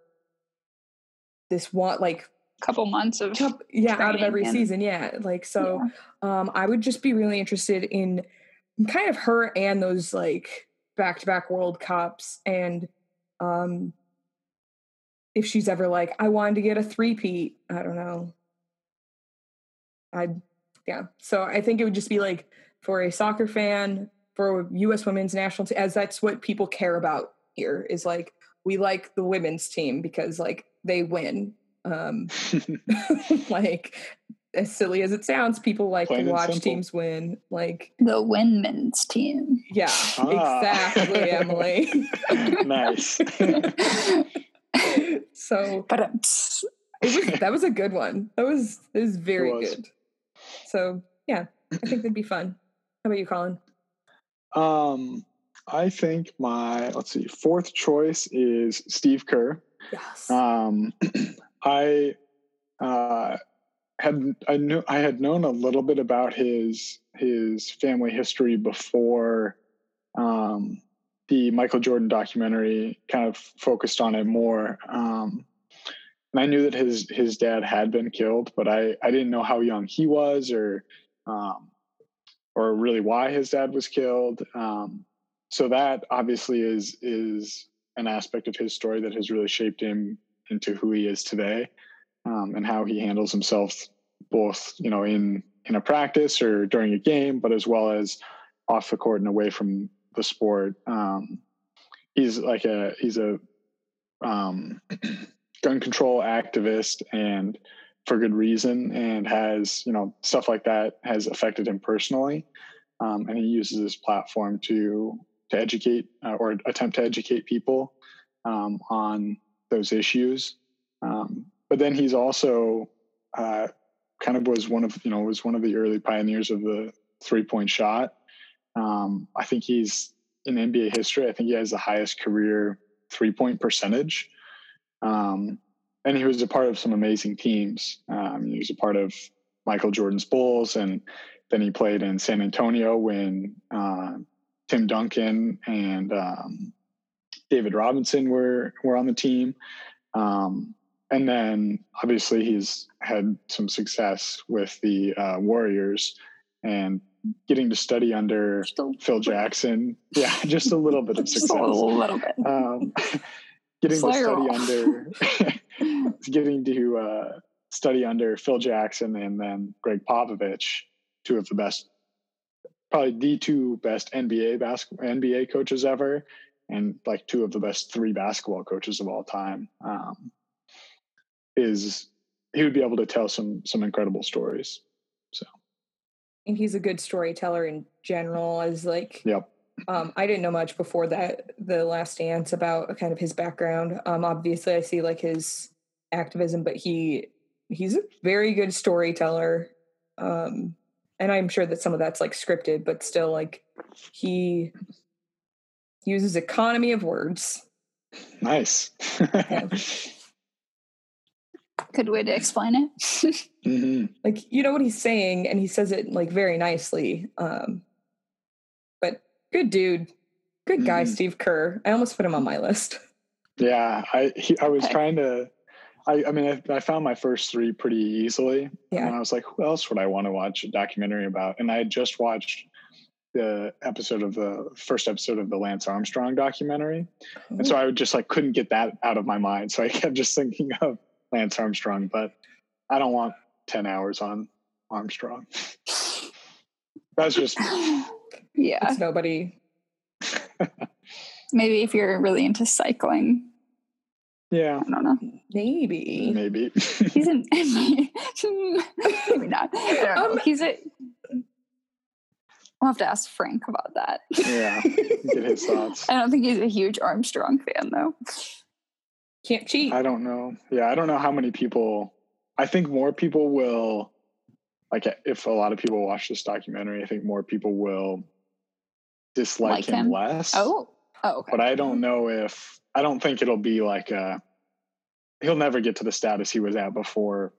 this one, like Couple months of Cup- yeah, out of every and- season. Yeah. Like, so um, I would just be really interested in kind of her and those like back to back World Cups and um, if she's ever like, I wanted to get a three peat. I don't know. I'd, yeah. So I think it would just be like for a soccer fan, for U.S. women's national team, as that's what people care about here is like, we like the women's team because like they win. Um, like as silly as it sounds, people like Plain to watch teams win. Like, the women's team. yeah, Ah. exactly, Emily. nice. so But um, it was that was a good one. That was it was very was. good. So yeah, I think that'd be fun. How about you, Colin? Um, I think my let's see, fourth choice is Steve Kerr. Yes. Um, I uh, had I knew I had known a little bit about his his family history before um, the Michael Jordan documentary kind of focused on it more. Um, and I knew that his his dad had been killed, but I I didn't know how young he was or um, or really why his dad was killed. Um, so that obviously is is an aspect of his story that has really shaped him into who he is today um, and how he handles himself both you know in in a practice or during a game but as well as off the court and away from the sport um, he's like a he's a um, gun control activist and for good reason and has you know stuff like that has affected him personally um, and he uses his platform to to educate uh, or attempt to educate people um, on those issues. Um, but then he's also uh, kind of was one of you know was one of the early pioneers of the three point shot. Um, I think he's in NBA history. I think he has the highest career three point percentage. Um, and he was a part of some amazing teams. Um, he was a part of Michael Jordan's Bulls, and then he played in San Antonio when uh, Tim Duncan and um, David Robinson were were on the team. Um, and then obviously he's had some success with the uh, Warriors and getting to study under a- Phil Jackson. Yeah, just a little bit of Just a success. little, little bit. Um, getting to study under getting to uh, study under Phil Jackson and then Gregg Popovich, two of the best, probably the two best NBA basketball NBA coaches ever, and like two of the best three basketball coaches of all time. Um, is he would be able to tell some some incredible stories. So And he's a good storyteller in general. As like, yep, um, I didn't know much before that. The Last Dance about kind of his background. Um, obviously, I see like his activism, but he he's a very good storyteller. Um, and I'm sure that some of that's like scripted, but still, like he uses economy of words. nice. Good way to explain it. hmm like you know what he's saying and he says it like very nicely um but good dude good guy Mhm. steve kerr i almost put him on my list Yeah, I he, I was Okay. trying to I, I mean, I, I found my first three pretty easily. Yeah. And I was like, who else would I want to watch a documentary about? And I had just watched the episode of the first episode of the Lance Armstrong documentary. And so I would just like couldn't get that out of my mind. So I kept just thinking of Lance Armstrong, but I don't want 10 hours on Armstrong. That's just yeah. It's nobody. Maybe if you're really into cycling. yeah, I don't know. Maybe. maybe. He's in maybe not. I don't know. Um, He's a We'll have to ask Frank about that. yeah. Get his thoughts. I don't think he's a huge Armstrong fan though. Can't cheat. I don't know. Yeah, I don't know how many people. I think more people will, like, if a lot of people watch this documentary, I think more people will dislike Like him, him? less. Oh. Oh, okay. but I don't know if I don't think it'll be like a. He'll never get to the status he was at before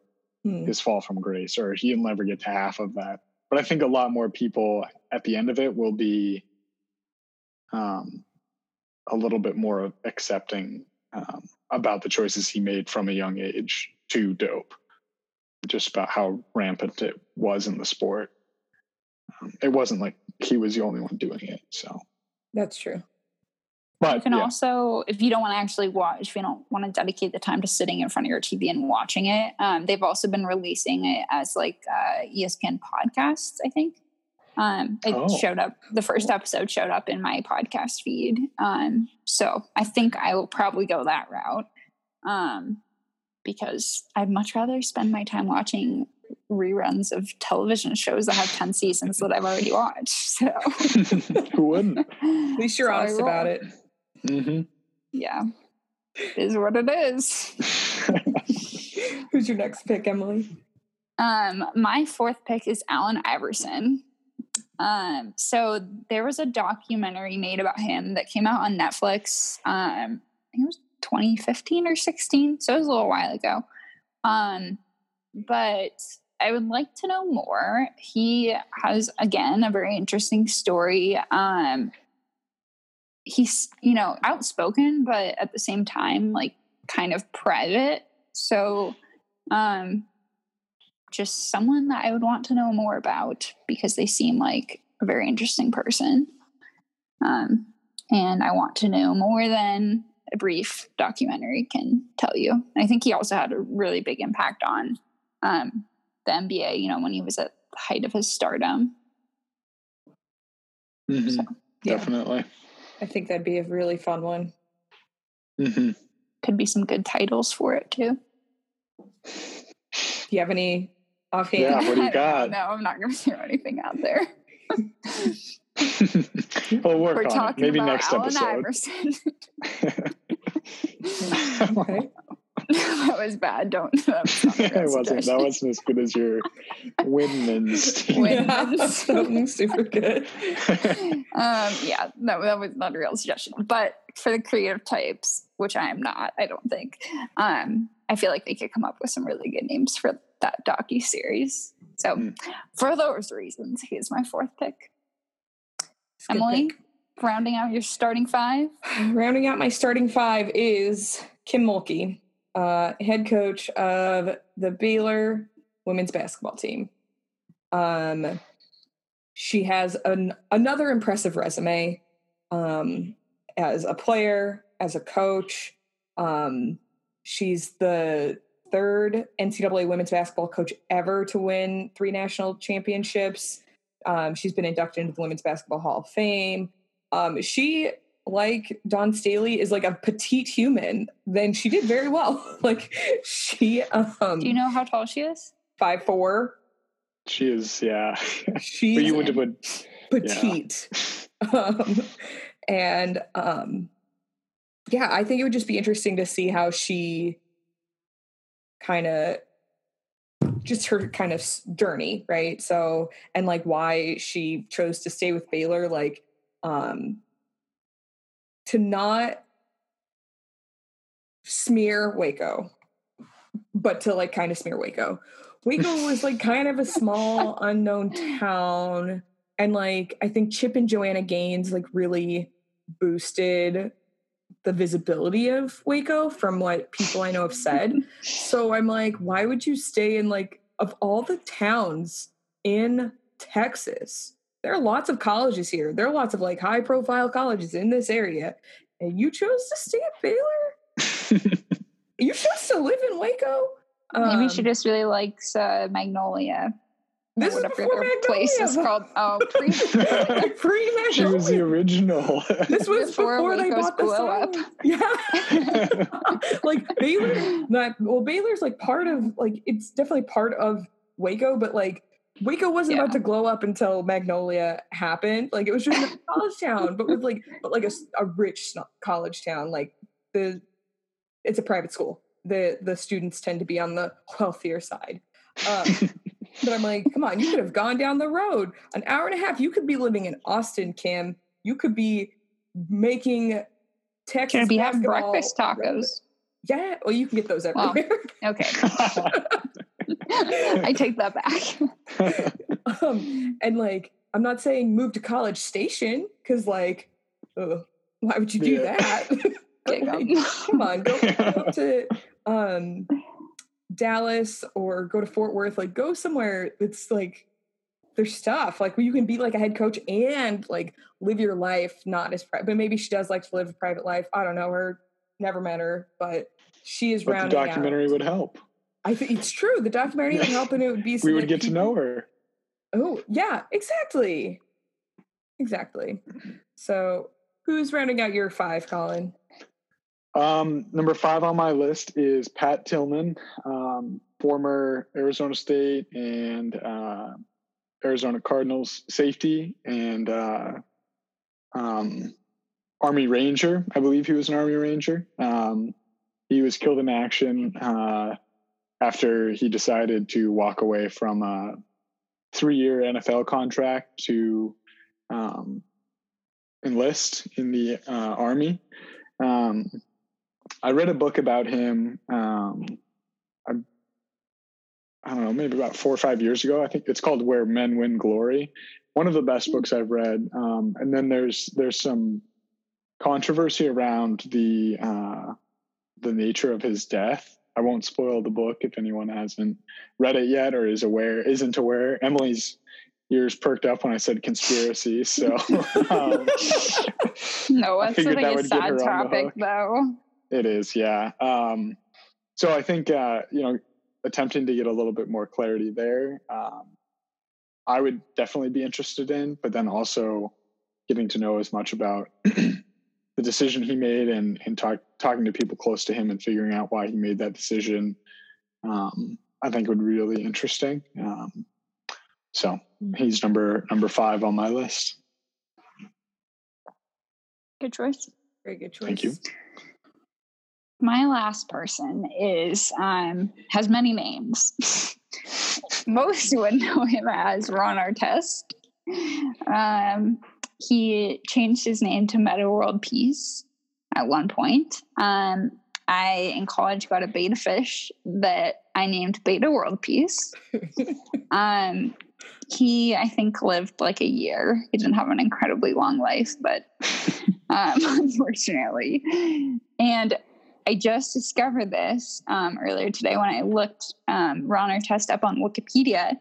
Hmm. his fall from grace, or he'll never get to half of that. But I think a lot more people at the end of it will be um, a little bit more accepting um, about the choices he made from a young age to dope, just about how rampant it was in the sport. Um, it wasn't like he was the only one doing it. So, That's true. but You can yeah, also, if you don't want to actually watch, if you don't want to dedicate the time to sitting in front of your TV and watching it, um, they've also been releasing it as like uh, ESPN podcasts. I think um, it Oh. showed up. The first episode showed up in my podcast feed, um, so I think I will probably go that route um, because I'd much rather spend my time watching reruns of television shows that have 10 seasons that I've already watched. So who wouldn't? At least you're So honest about roll. it. hmm yeah, it is what it is. Who's your next pick, Emily? Um, my fourth pick is Allen Iverson. Um, so there was a documentary made about him that came out on Netflix. Um, I think it was 2015 or 16, so it was a little while ago. Um, but I would like to know more. He has again a very interesting story. Um, he's you know outspoken, but at the same time like kind of private. So um just someone that I would want to know more about because they seem like a very interesting person. Um, and I want to know more than a brief documentary can tell you. I think he also had a really big impact on um, the NBA, you know, when he was at the height of his stardom. Mhm, So, Yeah. Definitely. I think that'd be a really fun one. hmm could be some good titles for it too. Do you have any offhand? Yeah, what do you got? No, I'm not going to throw anything out there. we'll work We're on it. talking Maybe about next Allen episode. Iverson. Okay. that was bad. Don't. That was not it wasn't. That wasn't as good as your Windman's team. Win- Yeah, something super good. um, yeah, no, that was not a real suggestion. But for the creative types, which I am not, I don't think. Um, I feel like they could come up with some really good names for that docu series. So, Mm. for those reasons, he's my fourth pick. It's Emily, pick. rounding out your starting five. Rounding out my starting five is Kim Mulkey, uh, head coach of the Baylor women's basketball team. Um, she has an, another impressive resume um, as a player, as a coach. Um, she's the third NCAA women's basketball coach ever to win three national championships. Um, she's been inducted into the Women's Basketball Hall of Fame. Um, she, like Dawn Staley, is like a petite human. Then she did very well. like she, um, Do you know how tall she is? five four. she is, yeah. She's but you would would petite. Um, and um, yeah, I think it would just be interesting to see how she kind of just her kind of journey, right? So, and like why she chose to stay with Baylor, like um, to not smear Waco, but to like kind of smear Waco. Waco was like kind of a small unknown town and like I think Chip and Joanna Gaines like really boosted the visibility of Waco from what people I know have said. so I'm like, why would you stay in like of all the towns in Texas? There are lots of colleges here. There are lots of like high profile colleges in this area. And you chose to stay at Baylor? you chose to live in Waco? Maybe Um, she just really likes uh, Magnolia. Or this is whatever before their place is called. Oh, pre- pre she was the original. This was Before before, they bought the blow up. Yeah. like Baylor, not well, Baylor's like part of like it's definitely part of Waco, but like Waco wasn't Yeah. about to glow up until Magnolia happened. Like it was just a college town, but with like but like a rich college town. Like the it's a private school. The the students tend to be on the wealthier side. Um, but I'm like, come on, you could have gone down the road an hour and a half. You could be living in Austin, Kim. You could be making Texas Should be having breakfast relevant. tacos. Yeah, well, you can get those Well, everywhere. Okay, I take that back. um, and like, I'm not saying move to College Station because, like, ugh, why would you do Yeah. that? Like, come on, go, go to um, Dallas or go to Fort Worth. Like, go somewhere that's like there's stuff like you can be like a head coach and like live your life not as private. But maybe she does like to live a private life. I don't know her. Never met her, but she is but the documentary out. would help. I think it's true. The documentary would help, and it would be. We would get to know her. Oh yeah, exactly, exactly. So who's rounding out your five, Colin? Um, number five on my list is Pat Tillman, um, former Arizona State and uh, Arizona Cardinals safety and uh, um, Army Ranger. I believe he was an Army Ranger. Um, he was killed in action uh, after he decided to walk away from a three-year NFL contract to um, enlist in the uh, Army. I read a book about him. Um, I, I don't know, maybe about four or five years ago. I think it's called "Where Men Win Glory." One of the best books I've read. Um, and then there's there's some controversy around the uh, the nature of his death. I won't spoil the book if anyone hasn't read it yet or is aware isn't aware. Emily's ears perked up when I said conspiracy, so um, No, I that's figured that a would get sad her topic, though. It is, yeah. Um, so I think uh, you know, attempting to get a little bit more clarity there, um, I would definitely be interested in. But then also getting to know as much about the decision he made and and talk, talking to people close to him and figuring out why he made that decision, um, I think would be really interesting. Um, so he's number number five on my list. Good choice. Very good choice. Thank you. My last person is um has many names. Most would know him as Ron Artest. Um, he changed his name to Metta World Peace at one point. Um, I in college got a beta fish that I named Beta World Peace. Um, he I think lived like a year. He didn't have an incredibly long life, but um, unfortunately. And I just discovered this um, earlier today when I looked um, Ron Artest up on Wikipedia.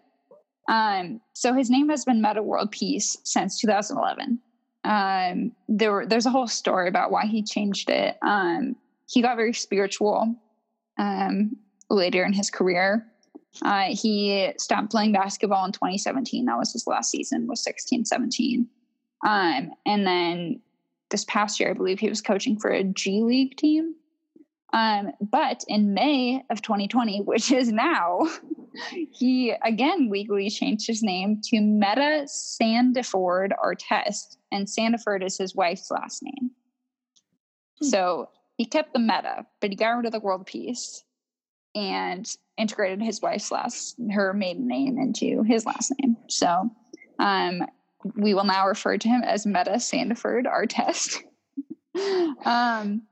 Um, so his name has been Metta World Peace since 2011. Um, there, were- there's a whole story about why he changed it. Um, he got very spiritual um, later in his career. Uh, he stopped playing basketball in 2017. That was his last season, was 16, 17. Um, and then this past year, I believe he was coaching for a G League team. Um, but in May of 2020, which is now, he again legally changed his name to Metta Sandiford Artest, and Sandiford is his wife's last name. So he kept the meta, but he got rid of the world peace and integrated his wife's last, her maiden name into his last name. So um, we will now refer to him as Metta Sandiford Artest. um,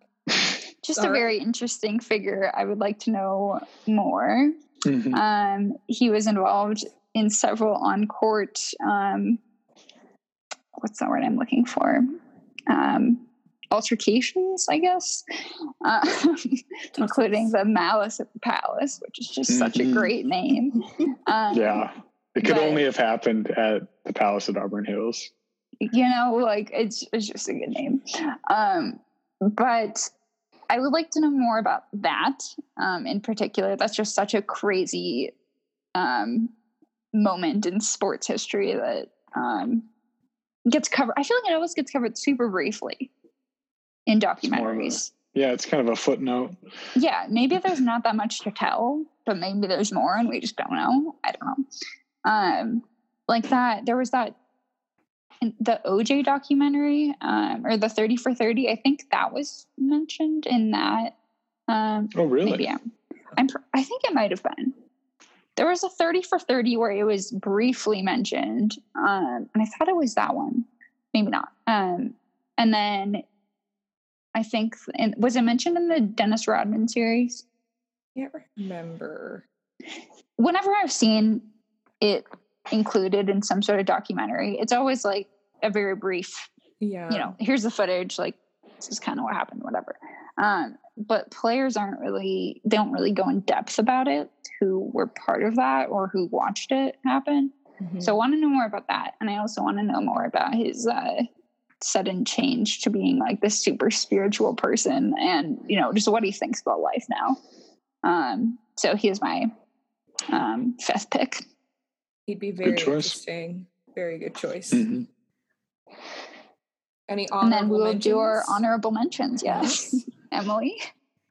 just a right. very interesting figure. I would like to know more. Mhm. Um, he was involved in several on court. Um, what's the word I'm looking for? Um, altercations, I guess, uh, including the Malice at the Palace, which is just such a Mhm. great name. Um, Yeah. It could but- only have happened at the Palace at Auburn Hills. you know, like it's it's just a good name. Um, but I would like to know more about that um, in particular. That's just such a crazy um, moment in sports history that um, gets covered. I feel like it always gets covered super briefly in of a- documentaries. Yeah, it's kind of a footnote. Yeah, maybe there's not that much to tell, but maybe there's more and we just don't know. I don't know. Um, like that, there was that the OJ documentary, um, or the 30 for 30. I think that was mentioned in that. Um, Oh, really? maybe I'm, I'm, I think it might have been. There was a 30 for 30 where it was briefly mentioned, um, and I thought it was that one. Maybe not. Um, and then I think, and was it mentioned in the Dennis Rodman series? Can't remember. Whenever I've seen it included in some sort of documentary, it's always like a very brief, Yeah. you know, here's the footage, like this is kind of what happened, whatever. Um, but players aren't really, they don't really go in depth about it who were part of that or who watched it happen. Mhm. So I want to know more about that. And I also want to know more about his uh, sudden change to being like this super spiritual person and, you know, just what he thinks about life now. Um, so he is my um, fifth pick. He'd be very choice. interesting. Very good choice. Mhm. Any And then we will do our honorable mentions. Yes. Emily.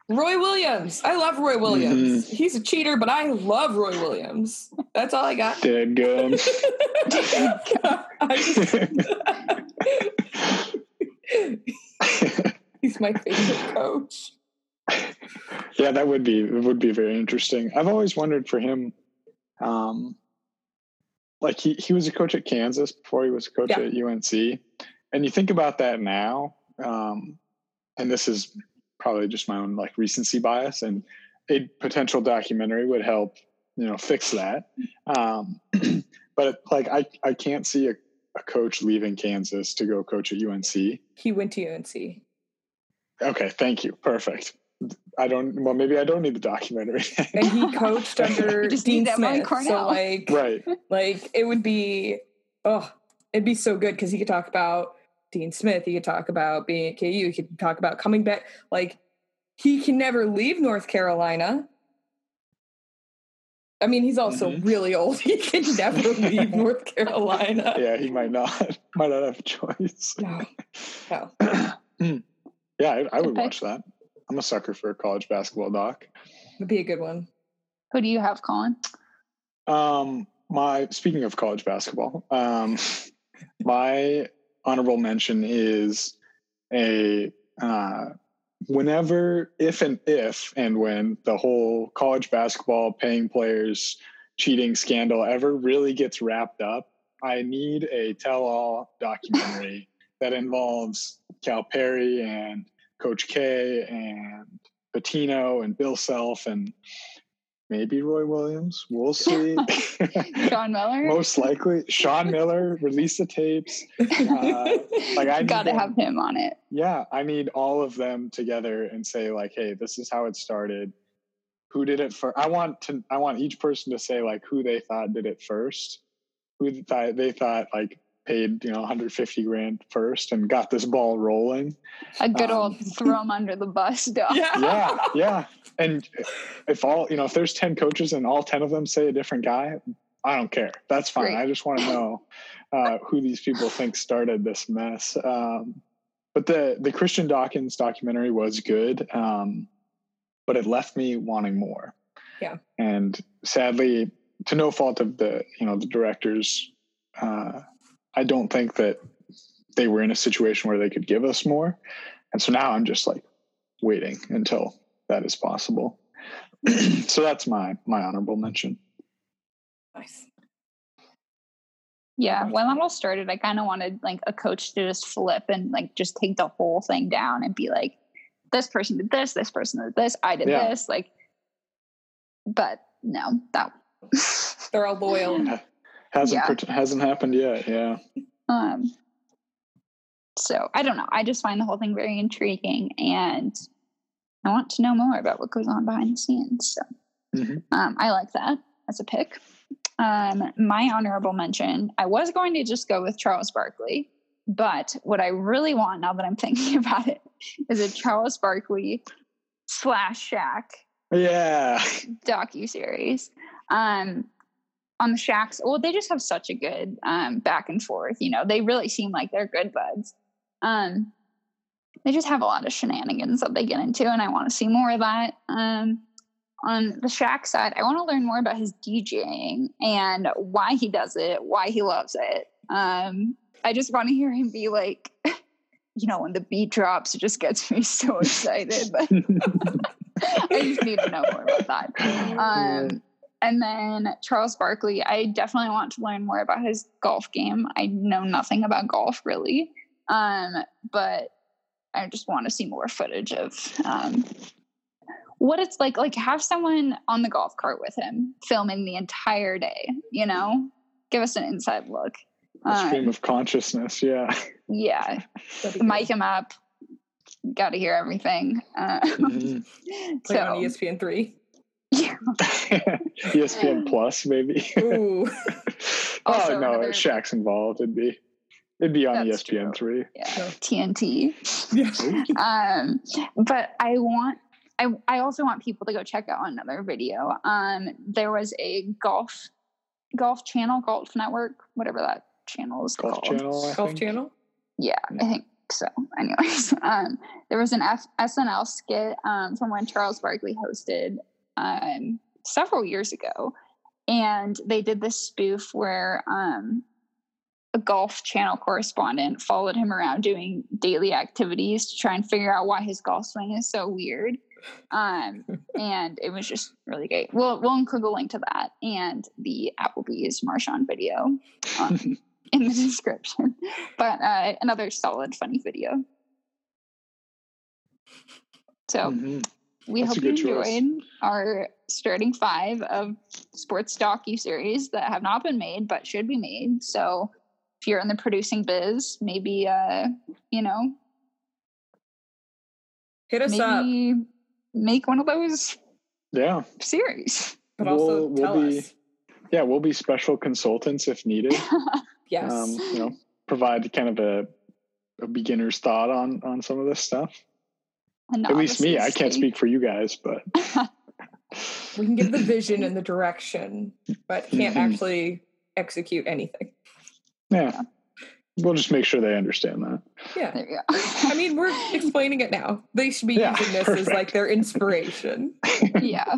Roy Williams. I love Roy Williams. He's a cheater, but I love Roy Williams. That's all I got. Dead gum. I just- he's my favorite coach. yeah, that would be it would be very interesting. I've always wondered for him, um, like he he was a coach at Kansas before he was a coach Yeah. at UNC, and you think about that now, um, and this is probably just my own like recency bias, and a potential documentary would help you know fix that. Um, but like I I can't see a, a coach leaving Kansas to go coach at UNC. He went to UNC. Okay, thank you. Perfect. I don't. Well, maybe I don't need the documentary. And he coached under Just Dean need Smith. So like right. like it would be oh it'd be so good because he could talk about Dean Smith, he could talk about being at KU, he could talk about coming back. Like he can never leave North Carolina. I mean, he's also Mhm. really old. He can never leave North Carolina. Yeah, he might not. Might not have a choice. No, no. yeah, I, I would Okay. watch that. I'm a sucker for a college basketball doc. It'd be a good one. Who do you have, Colin? Um, my speaking of college basketball, um, my honorable mention is a uh, whenever, if and if and when the whole college basketball paying players cheating scandal ever really gets wrapped up, I need a tell-all documentary that involves Calipari and Coach K and Pitino and Bill Self and maybe Roy Williams. We'll see. Sean Miller? Most likely, Sean Miller release the tapes. Uh, like I need Gotta have him on it. Yeah, I need all of them together and say like, "Hey, this is how it started. Who did it first? I want to. I want each person to say like who they thought did it first. Who thought they thought like paid you know 150 grand first and got this ball rolling. A good Um, old throw him under the bus dog. Yeah, yeah. And if all you know, if there's 10 coaches and all 10 of them say a different guy, I don't care. That's fine. Great. I just want to know uh, who these people think started this mess. Um, but the the Christian Dawkins documentary was good, um, but it left me wanting more. Yeah. And sadly, to no fault of the you know the directors, uh, I don't think that they were in a situation where they could give us more. And so now I'm just like waiting until that is possible. so that's my my honorable mention. Nice. Yeah, when that all started, I kind of wanted like a coach to just flip and like just take the whole thing down and be like, this person did this, this person did this, I did Yeah. this. Like, but no, that. They're all loyal. Hasn't Yeah. hasn't happened yet. Yeah. um. so I don't know. I just find the whole thing very intriguing, and I want to know more about what goes on behind the scenes. So Mhm. um, I like that as a pick. Um, my honorable mention, I was going to just go with Charles Barkley, but what I really want now that I'm thinking about it is a Charles Barkley slash Shaq Yeah. docu series. Um, on the Shacks, well, they just have such a good um, back and forth. You know, they really seem like they're good buds. Um, they just have a lot of shenanigans that they get into, and I want to see more of that. Um, on the Shaq side, I want to learn more about his DJing and why he does it, why he loves it. Um, I just want to hear him be like, you know, when the beat drops, it just gets me so excited. But I just need to know more about that. Um, and then Charles Barkley, I definitely want to learn more about his golf game. I know nothing about golf really, um, but I just want to see more footage of um, what it's like. Like have someone on the golf cart with him filming the entire day. You know, give us an inside look. A stream Um, of consciousness. Yeah. yeah, That'd mic good. him up. Got to hear everything. Uh, Mhm. Like on ESPN three. Yeah, ESPN Plus, maybe. Ooh. Also oh no, another- Shaq's involved. It'd be it'd be on That's ESPN three. yeah, No. TNT. yeah. um but i want I, I also want people to go check out another video um there was a golf golf channel golf network whatever that channel is Golf called channel. I Golf think. channel. yeah i think so anyways um there was an F- snl skit um from when charles barkley hosted um several years ago and they did this spoof where um a golf channel correspondent followed him around doing daily activities to try and figure out why his golf swing is so weird. Um and it was just really great. We'll we'll include a link to that and the applebee's marshawn video um, in the description. But uh another solid funny video. So Mhm. We That's hope you good choice. enjoyed our starting five of sports docu series that have not been made but should be made. So if you're in the producing biz, maybe uh, you know, Hit us up, make one of those Yeah. series. but also We'll- we'll tell be- us. Yeah, we'll be special consultants if needed. Yes. Um, you know, provide kind of a, a beginner's thought on on some of this stuff. At least me, I can't speak for you guys, but we can give the vision and the direction, but can't Mhm. actually execute anything. yeah, we'll just make sure they understand that. Yeah. There. I mean, we're explaining it now. They should be Yeah, using this as like their inspiration. yeah.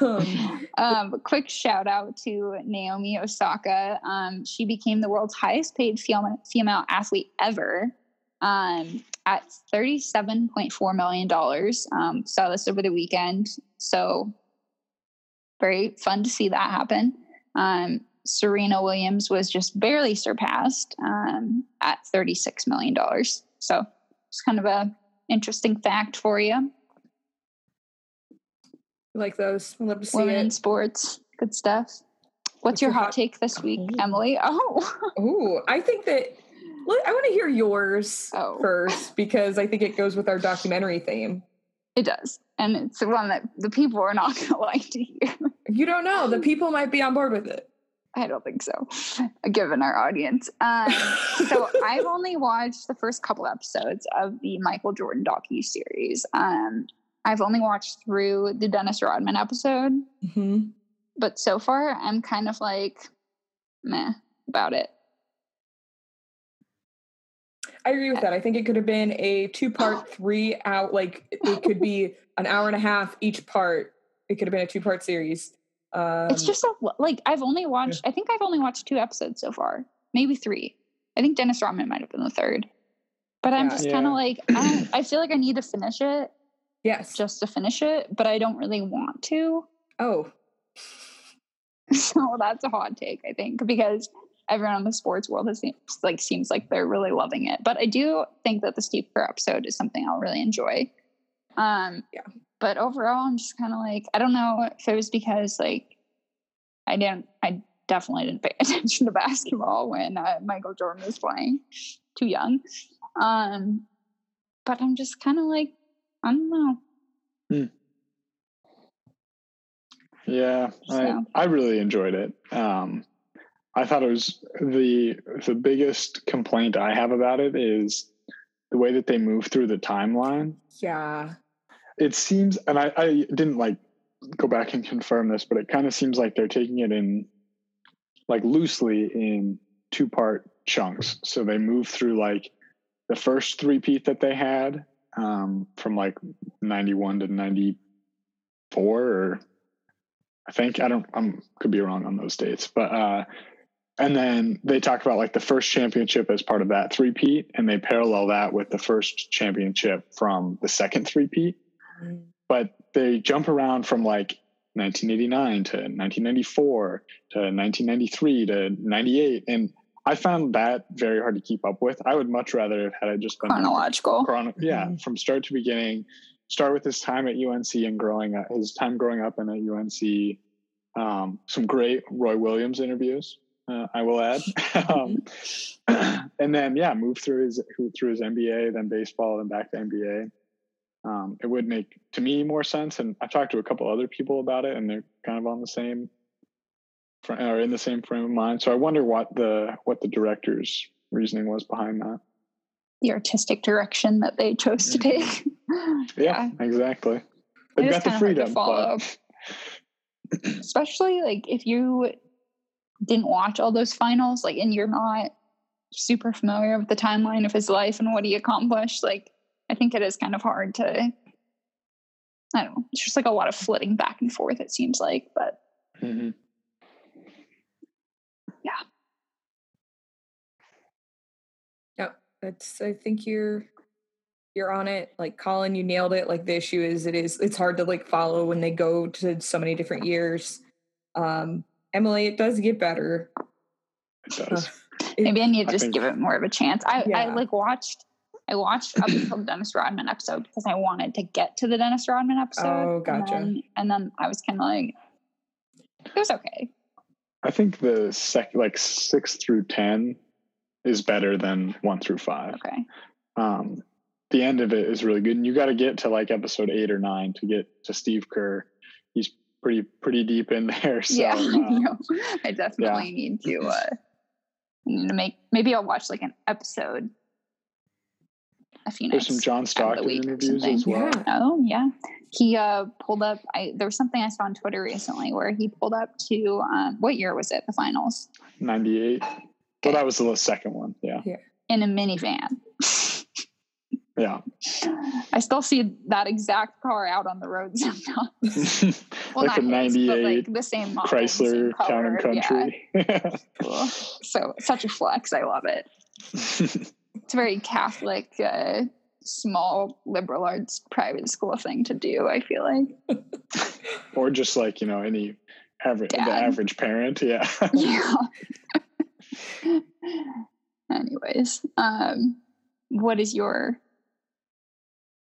Um, Um, quick shout out to Naomi Osaka. Um, she became the world's highest paid female, female athlete ever um, at $37.4 million. Um, saw this over the weekend. So, very fun to see that happen. Um, Serena Williams was just barely surpassed um, at $36 million. So, it's kind of a interesting fact for you. like those. I love to see Women in sports, good stuff. What's, What's your your hot hot- take this week. Emily? Oh, Ooh, I think that. I want to hear yours Oh. first because I think it goes with our documentary theme. it does, and it's the one that the people are not going to like to hear. You don't know. The people might be on board with it. I don't think so, given our audience. Um, so I've only watched the first couple episodes of the Michael Jordan docu series. Um, I've only watched through the Dennis Rodman episode, Mhm. but so far I'm kind of like meh about it. I agree with that. I think it could have been a two part, three out, like it could be an hour and a half each part. It could have been a two part series. Um, it's just a, like I've only watched. I think I've only watched two episodes so far, maybe three. I think Dennis Rodman might have been the third, but I'm Yeah. just kind of Yeah. like I, don't, I feel like I need to finish it yes. just to finish it, but I don't really want to. oh, So that's a hot take, I think, because everyone in the sports world has seems like seems like they're really loving it. But I do think that the Steve Kerr episode is something I'll really enjoy. Um, Yeah. But overall, I'm just kind of like I don't know if it was because like I didn't I definitely didn't pay attention to basketball when uh, Michael Jordan was playing. Too young. Um, but I'm just kind of like, I don't know. Hmm. Yeah, So. I, I really enjoyed it. Um, I thought it was the the biggest complaint I have about it is the way that they move through the timeline. Yeah. It seems, and I, I didn't like go back and confirm this, but it kind of seems like they're taking it in like loosely in two part chunks. So they move through like the first three peat that they had um, from like 91 to 94 or I think I don't I'm could be wrong on those dates, but uh and then they talk about like the first championship as part of that three peat and they parallel that with the first championship from the second three peat Mm. but they jump around from like 1989 to 1994 to 1993 to 98 and i found that very hard to keep up with i would much rather have had it just been Chronological. chrono- yeah Mhm. from start to beginning start with his time at unc and growing up his time growing up and at unc um, some great roy williams interviews uh, i will add. Um, and then yeah move through his through his nba then baseball then back to nba um, it would make to me more sense and I've talked to a couple other people about it and they're kind of on the same fr- or in the same frame of mind. So i wonder what the what the director's reasoning was behind that. The artistic direction that they chose to take. yeah, exactly. They've got the freedom follow. but Especially like if you didn't watch all those finals, like, and you're not super familiar with the timeline of his life and what he accomplished, like, I think it is kind of hard to. I don't know. It's just like a lot of flitting back and forth. It seems like, but Mhm. Yep. That's I think you're you're on it. Like Colin, you nailed it. Like the issue is it is it's hard to like follow when they go to so many different years. Um Emily, it does get better. it does maybe I need to just think- give it more of a chance. I, I like watched. I watched up until the Dennis Rodman episode because I wanted to get to the Dennis Rodman episode. Oh, and gotcha. then- And then, I was kind of like, it was okay. I think the sec like six through ten is better than one through five. Okay. Um, the end of it is really good, and you got to get to like episode eight or nine to get to Steve Kerr. He's pretty pretty deep in there. So yeah, uh, no, I definitely need to. Uh, need to make maybe I'll watch like an episode. A few there's some John out Stockton week interviews as well. Yeah. Oh yeah, he uh pulled up. I there was something I saw on Twitter recently where he pulled up to um, what year was it? The finals Ninety eight. Well, that was the second one. Yeah, in a minivan. Yeah. I still see that exact car out on the road sometimes. Well, like a not his, but '98 like the same model, the same Chrysler Town and color, yeah. Country. Cool. So such a flex. I love it. It's a very Catholic, uh, small liberal arts private school thing to do. I feel like. or just like you know any average the average parent. Yeah. Yeah. Anyways, um, what is your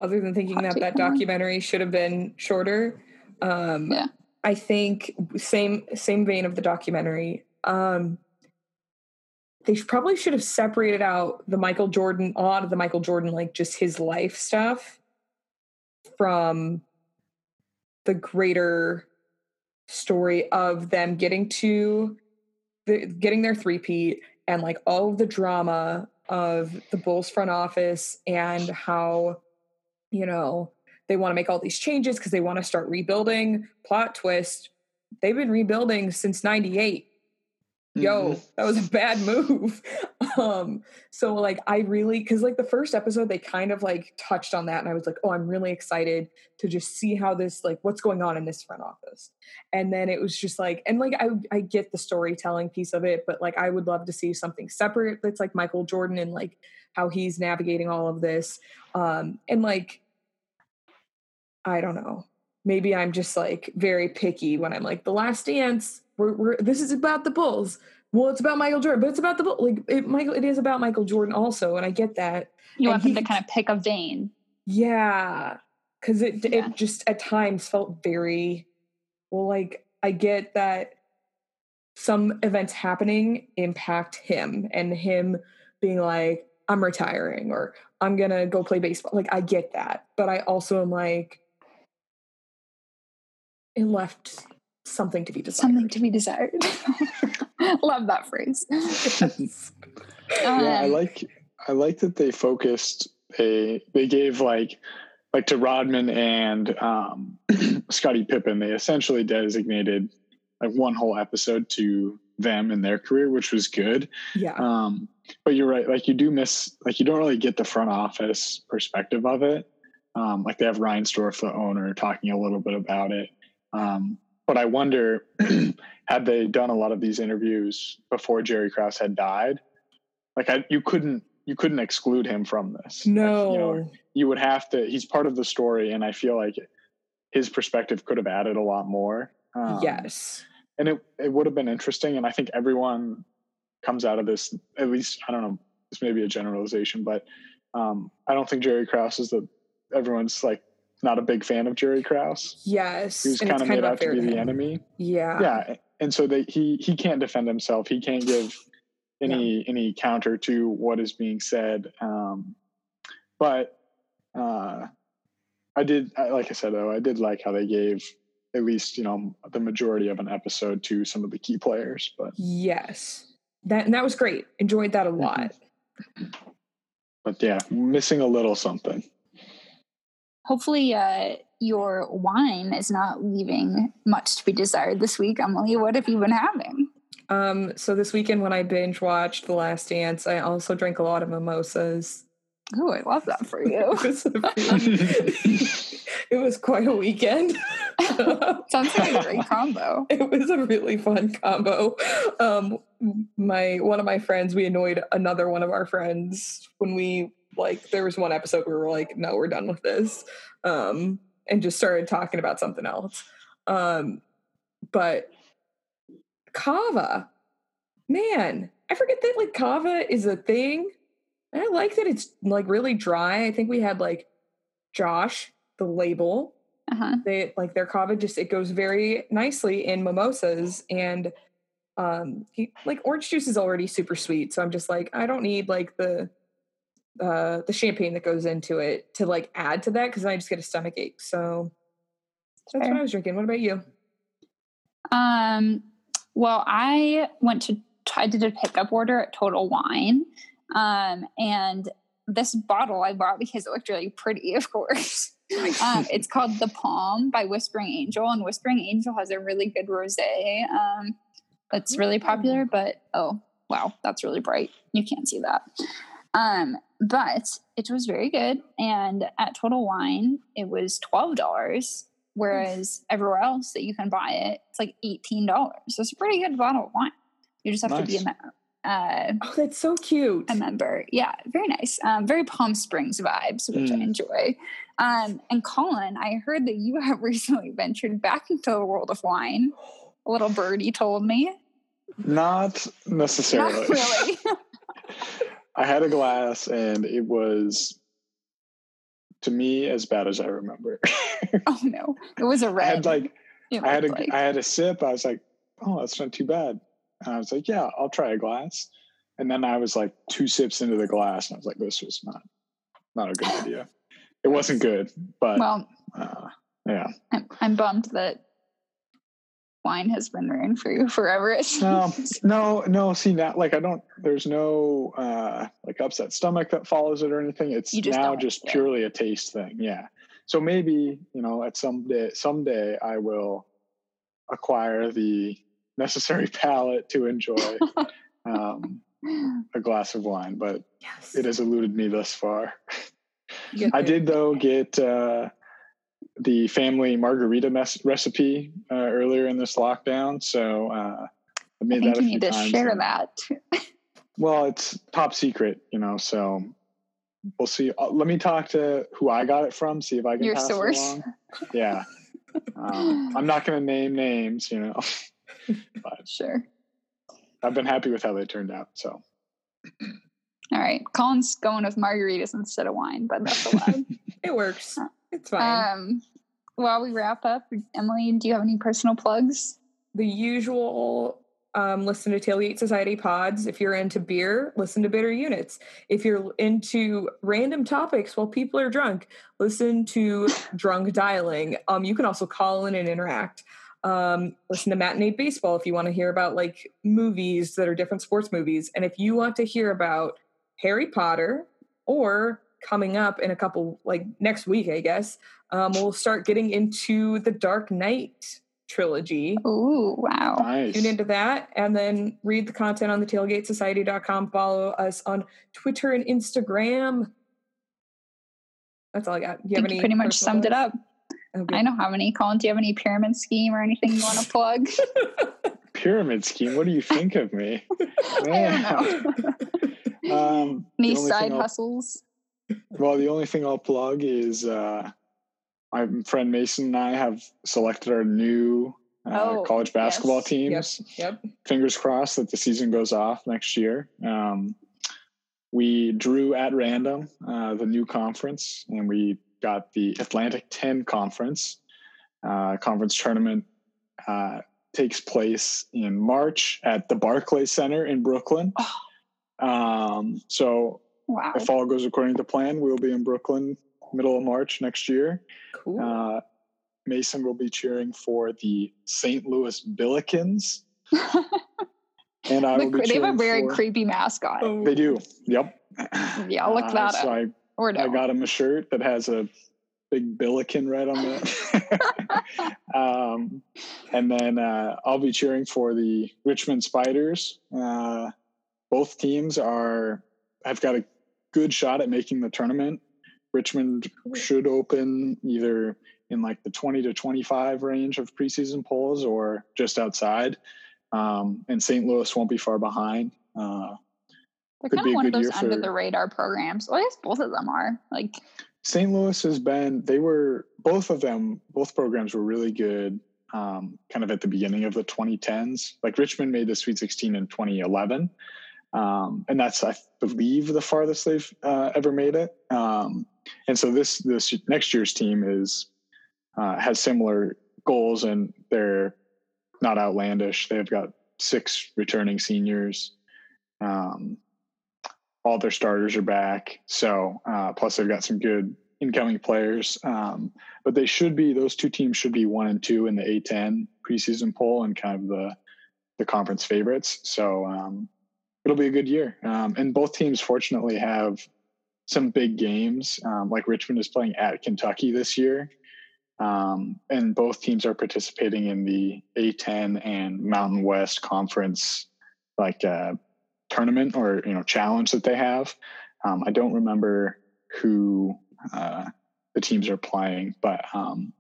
other than thinking that that documentary should have been shorter um Yeah. i think same same vein of the documentary um they probably should have separated out the michael jordan a lot of the michael jordan like just his life stuff from the greater story of them getting to the getting their three-peat and like all of the drama of the bulls front office and how you know they want to make all these changes because they want to start rebuilding. Plot twist they've been rebuilding since 98 yo Mhm. that was a bad move. Um so like i really because like the first episode they kind of like touched on that and i was like oh i'm really excited to just see how this like what's going on in this front office. And then it was just like and like i i get the storytelling piece of it but like i would love to see something separate that's like michael jordan and like how he's navigating all of this. Um and like i don't know maybe i'm just like very picky when i'm like the last dance we're, we're this is about the bulls well it's about michael jordan but it's about the bull like it michael it is about michael jordan also and i get that you And want them to kind of pick a vein? yeah because it Yeah. it just at times felt very well like i get that some events happening impact him and him being like, I'm retiring or I'm gonna go play baseball. Like I get that. But I also am like, it left something to be desired. Something to be desired. Love that phrase. Yes. yeah, I Um, like I like that they focused a they gave like like to Rodman and um Scottie Pippen, they essentially designated like one whole episode to them and their career, which was good. yeah. Um, but you're right, like you do miss like you don't really get the front office perspective of it. Um, like they have Reinsdorf, the owner, talking a little bit about it. Um, but I wonder, had they done a lot of these interviews before Jerry Krause had died, like I, you couldn't you couldn't exclude him from this. Like, no. you know, you would have to. He's part of the story, and I feel like his perspective could have added a lot more. Um, yes. and it it would have been interesting. And I think everyone comes out of this. At least I don't know. This may be a generalization, but um, I don't think Jerry Krause is the. Everyone's like not a big fan of Jerry Krause. Yes. He was and kind of made out to be the enemy. Yeah. Yeah, and so they he he can't defend himself. He can't give any any counter to what is being said. Um, but uh, I did, I, like I said though, I did like how they gave at least you know the majority of an episode to some of the key players. But Yes. That and that was great. Enjoyed that a Mm-hmm. lot. but yeah, missing a little something. Hopefully, uh, your wine is not leaving much to be desired this week. Emily, what have you been having? Um, so this weekend when I binge watched The Last Dance, I also drank a lot of mimosas. Oh, I love that for you. it, was a really- it was quite a weekend. Sounds like a great combo. it was a really fun combo. Um, my one of my friends, we annoyed another one of our friends when we like there was one episode where we were like, no, we're done with this, um, and just started talking about something else. Um, but cava, man, I forget that like cava is a thing. And I like that it's like really dry. I think we had like Josh, the label, Uh-huh. they like their cava just it goes very nicely in mimosas and um he, like orange juice is already super sweet so i'm just like i don't need like the uh the champagne that goes into it to like add to that because i just get a stomach ache so that's Fair. what i was drinking what about you Um, well, I went to I did a pickup order at Total Wine, um, and this bottle I bought because it looked really pretty, of course. um, it's called The Palm by Whispering Angel, and Whispering Angel has a really good rosé um, that's really popular. But oh wow, that's really bright. You can't see that. Um, but it was very good, and at Total Wine, it was twelve dollars. Whereas everywhere else that you can buy it, it's like eighteen dollars. So it's a pretty good bottle of wine. You just have to be a, Nice. me- uh, oh that's so cute a member. Yeah, very nice. Um, very Palm Springs vibes, which I Mm. enjoy. Um, and Colin, I heard that you have recently ventured back into the world of wine. A little birdie told me. Not necessarily. Not really. I had a glass, and it was to me as bad as I remember. oh no, it was a red. I had like it I had a like. I had a sip. I was like, oh, that's not too bad. And I was like, yeah, I'll try a glass. And then I was like two sips into the glass, and I was like, this was not not a good idea. It wasn't good, but well, uh, yeah. I'm, I'm bummed that wine has been ruined for you forever. it No, seems. no, no. See now, like I don't. There's no uh like upset stomach that follows it or anything. It's just now just yeah. purely a taste thing. Yeah. So maybe you know at some day, someday I will acquire the necessary palate to enjoy um, a glass of wine, but yes it has eluded me thus far. I did though get uh, the family margarita mes- recipe uh, earlier in this lockdown, so uh, I I made think that a you few need to times. share and- that. Well, it's top secret, you know, so we'll see. Uh, let me talk to who I got it from, see if I can Your pass source. it along. Yeah. Um, I'm not going to name names, you know, but Sure. I've been happy with how they turned out. So All right. Colin's going with margaritas instead of wine, but that's allowed. it works it's fine um, while we wrap up, Emily, do you have any personal plugs? the usual um, listen to Tailgate Society pods. If you're into beer, listen to Bitter Units. If you're into random topics while people are drunk, listen to Drunk Dialing. Um, you can also call in and interact. Um, listen to Matinee Baseball if you want to hear about like movies that are different sports movies. And if you want to hear about Harry Potter or coming up in a couple, like next week, I guess, um, we'll start getting into the Dark Knight trilogy. Oh, wow. Nice. Tune into that and then read the content on the tailgatesociety.com. Follow us on Twitter and Instagram. That's all I got. Do you I have any you pretty much personal summed it up. Okay. I don't have any. Colin, do you have any pyramid scheme or anything you want to plug? Pyramid scheme. What do you think of me? I don't know. Um, any side thing I'll- hustles? Well, the only thing I'll plug is uh, my friend Mason and I have selected our new uh, Oh, college basketball yes. teams. Yep. Fingers crossed that the season goes off next year. Um, we drew at random uh, the new conference, and we got the Atlantic 10 conference. Uh, conference tournament uh, takes place in March at the Barclays Center in Brooklyn. Um, so Wow. if all goes according to plan, we'll be in Brooklyn middle of March next year. Cool. Uh, Mason will be cheering for the St. Louis Billikens, and I The will be cre- they have a cheering very for- creepy mascot. Oh. They do. Yep. Yeah, I'll look Uh, that so up. I, or no. I got him a shirt that has a big billiken right on it. um, and then uh, I'll be cheering for the Richmond Spiders. Uh, both teams are I've got a good shot at making the tournament. Richmond should open either in like the 20 to 25 range of preseason polls or just outside. Um, and St. Louis won't be far behind. Uh, They're could kind be of one of those under for- the radar programs. Well, I guess both of them are. Like, St. Louis has been, they were, both of them, both programs were really good um, kind of at the beginning of the 2010s. Like Richmond made the Sweet 16 in 2011. Um, and that's, I believe, the farthest they've uh, ever made it. Um, and so this, this next year's team is, uh, has similar goals and they're not outlandish. They've got six returning seniors. Um, all their starters are back. So uh, plus they've got some good incoming players. Um, but they should be those two teams should be one and two in the A10 preseason poll and kind of the the conference favorites. So um, it'll be a good year. Um, and both teams fortunately have some big games. Um, like Richmond is playing at Kentucky this year. Um, and both teams are participating in the A10 and Mountain West Conference like uh, tournament or you know challenge that they have. Um, I don't remember who uh, the teams are playing, but um,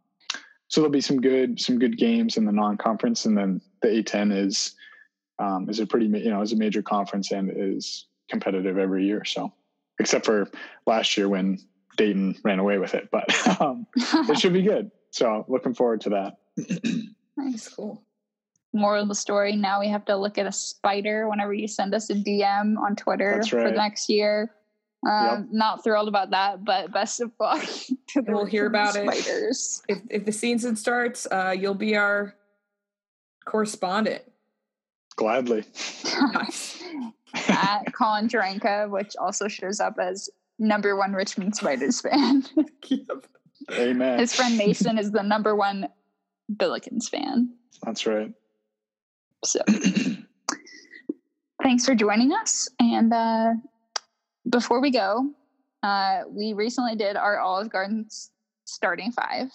so there'll be some good some good games in the non-conference, and then the A10 is um, is a pretty you know is a major conference and is competitive every year. So except for last year when Dayton ran away with it, but um, it should be good. So looking forward to that. nice. cool. Moral of the story now we have to look at a spider whenever you send us a DM on Twitter That's for right. next year. Um, Yep. Not thrilled about that, but best of luck to the We'll hear Richmond about it. spiders. If if the season starts, uh, you'll be our correspondent. Gladly. Nice. at Colin Jarenka, which also shows up as number one Richmond Spiders fan. Amen. His friend Mason is the number one Billikens fan. That's right. So thanks for joining us. And uh, before we go, uh, we recently did our Olive Garden's starting five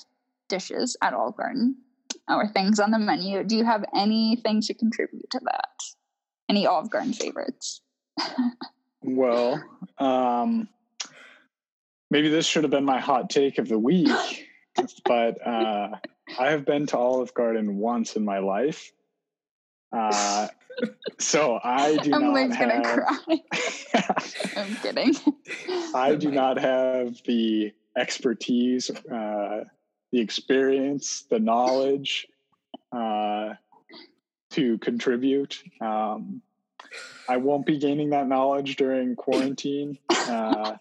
dishes at Olive Garden, our things on the menu. Do you have anything to contribute to that? Any Olive Garden favorites? Well, um, maybe this should have been my hot take of the week, but uh, I have been to Olive Garden once in my life. Uh, so I do Emily's not gonna cry. I'm kidding. I do not have the expertise, uh, the experience, the knowledge uh, to contribute. Um, I won't be gaining that knowledge during quarantine. Uh,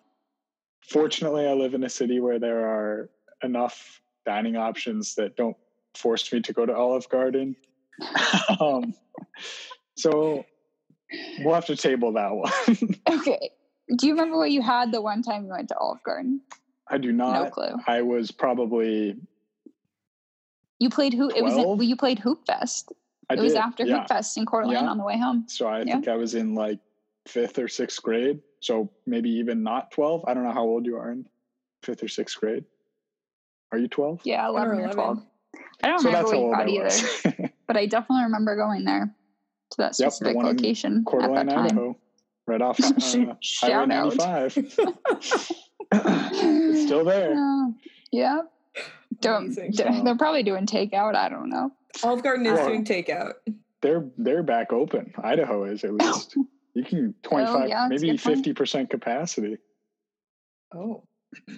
fortunately, I live in a city where there are enough dining options that don't force me to go to Olive Garden. um, So we'll have to table that one. Okay. Do you remember what you had the one time you went to Olive Garden? I do not. No clue. I was probably You played hoop. It was in, you played Hoop Fest. I it was after yeah. Hoop Fest in Cortland Yeah. on the way home. So I Yeah. think I was in like fifth or sixth grade. So maybe even not 12. I don't know how old you are in fifth or sixth grade. Are you 12? Yeah, Ten or eleven or twelve. I don't So remember that's how what you old got either, but I definitely remember going there to that Yep, the specific one in location at Coeur that time. Idaho. Right off uh, Highway Shout out. 95. it's still there. Uh, yeah. Don't, Amazing. they're, they're probably doing takeout. I don't know. Olive Garden is Well- doing takeout. They're they're back open. Idaho is at least. You can 25 Oh, yeah, maybe 50% capacity. Oh.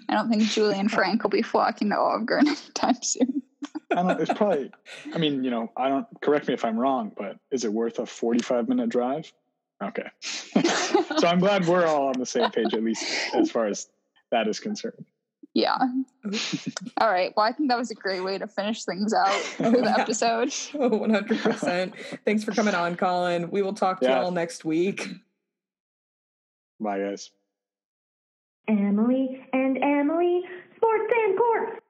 I don't think Julie and Frank will be flocking to Olive Garden anytime soon. I don't it's probably I mean, you know, I don't correct me if I'm wrong, but is it worth a 45 minute drive? Okay. so I'm glad we're all on the same page at least as far as that is concerned. Yeah. All right. Well, I think that was a great way to finish things out for the episode. Oh, 100%. Thanks for coming on, Colin. We will talk to Yeah. y'all next week. Bye guys. Emily and Emily, Sports and Courts.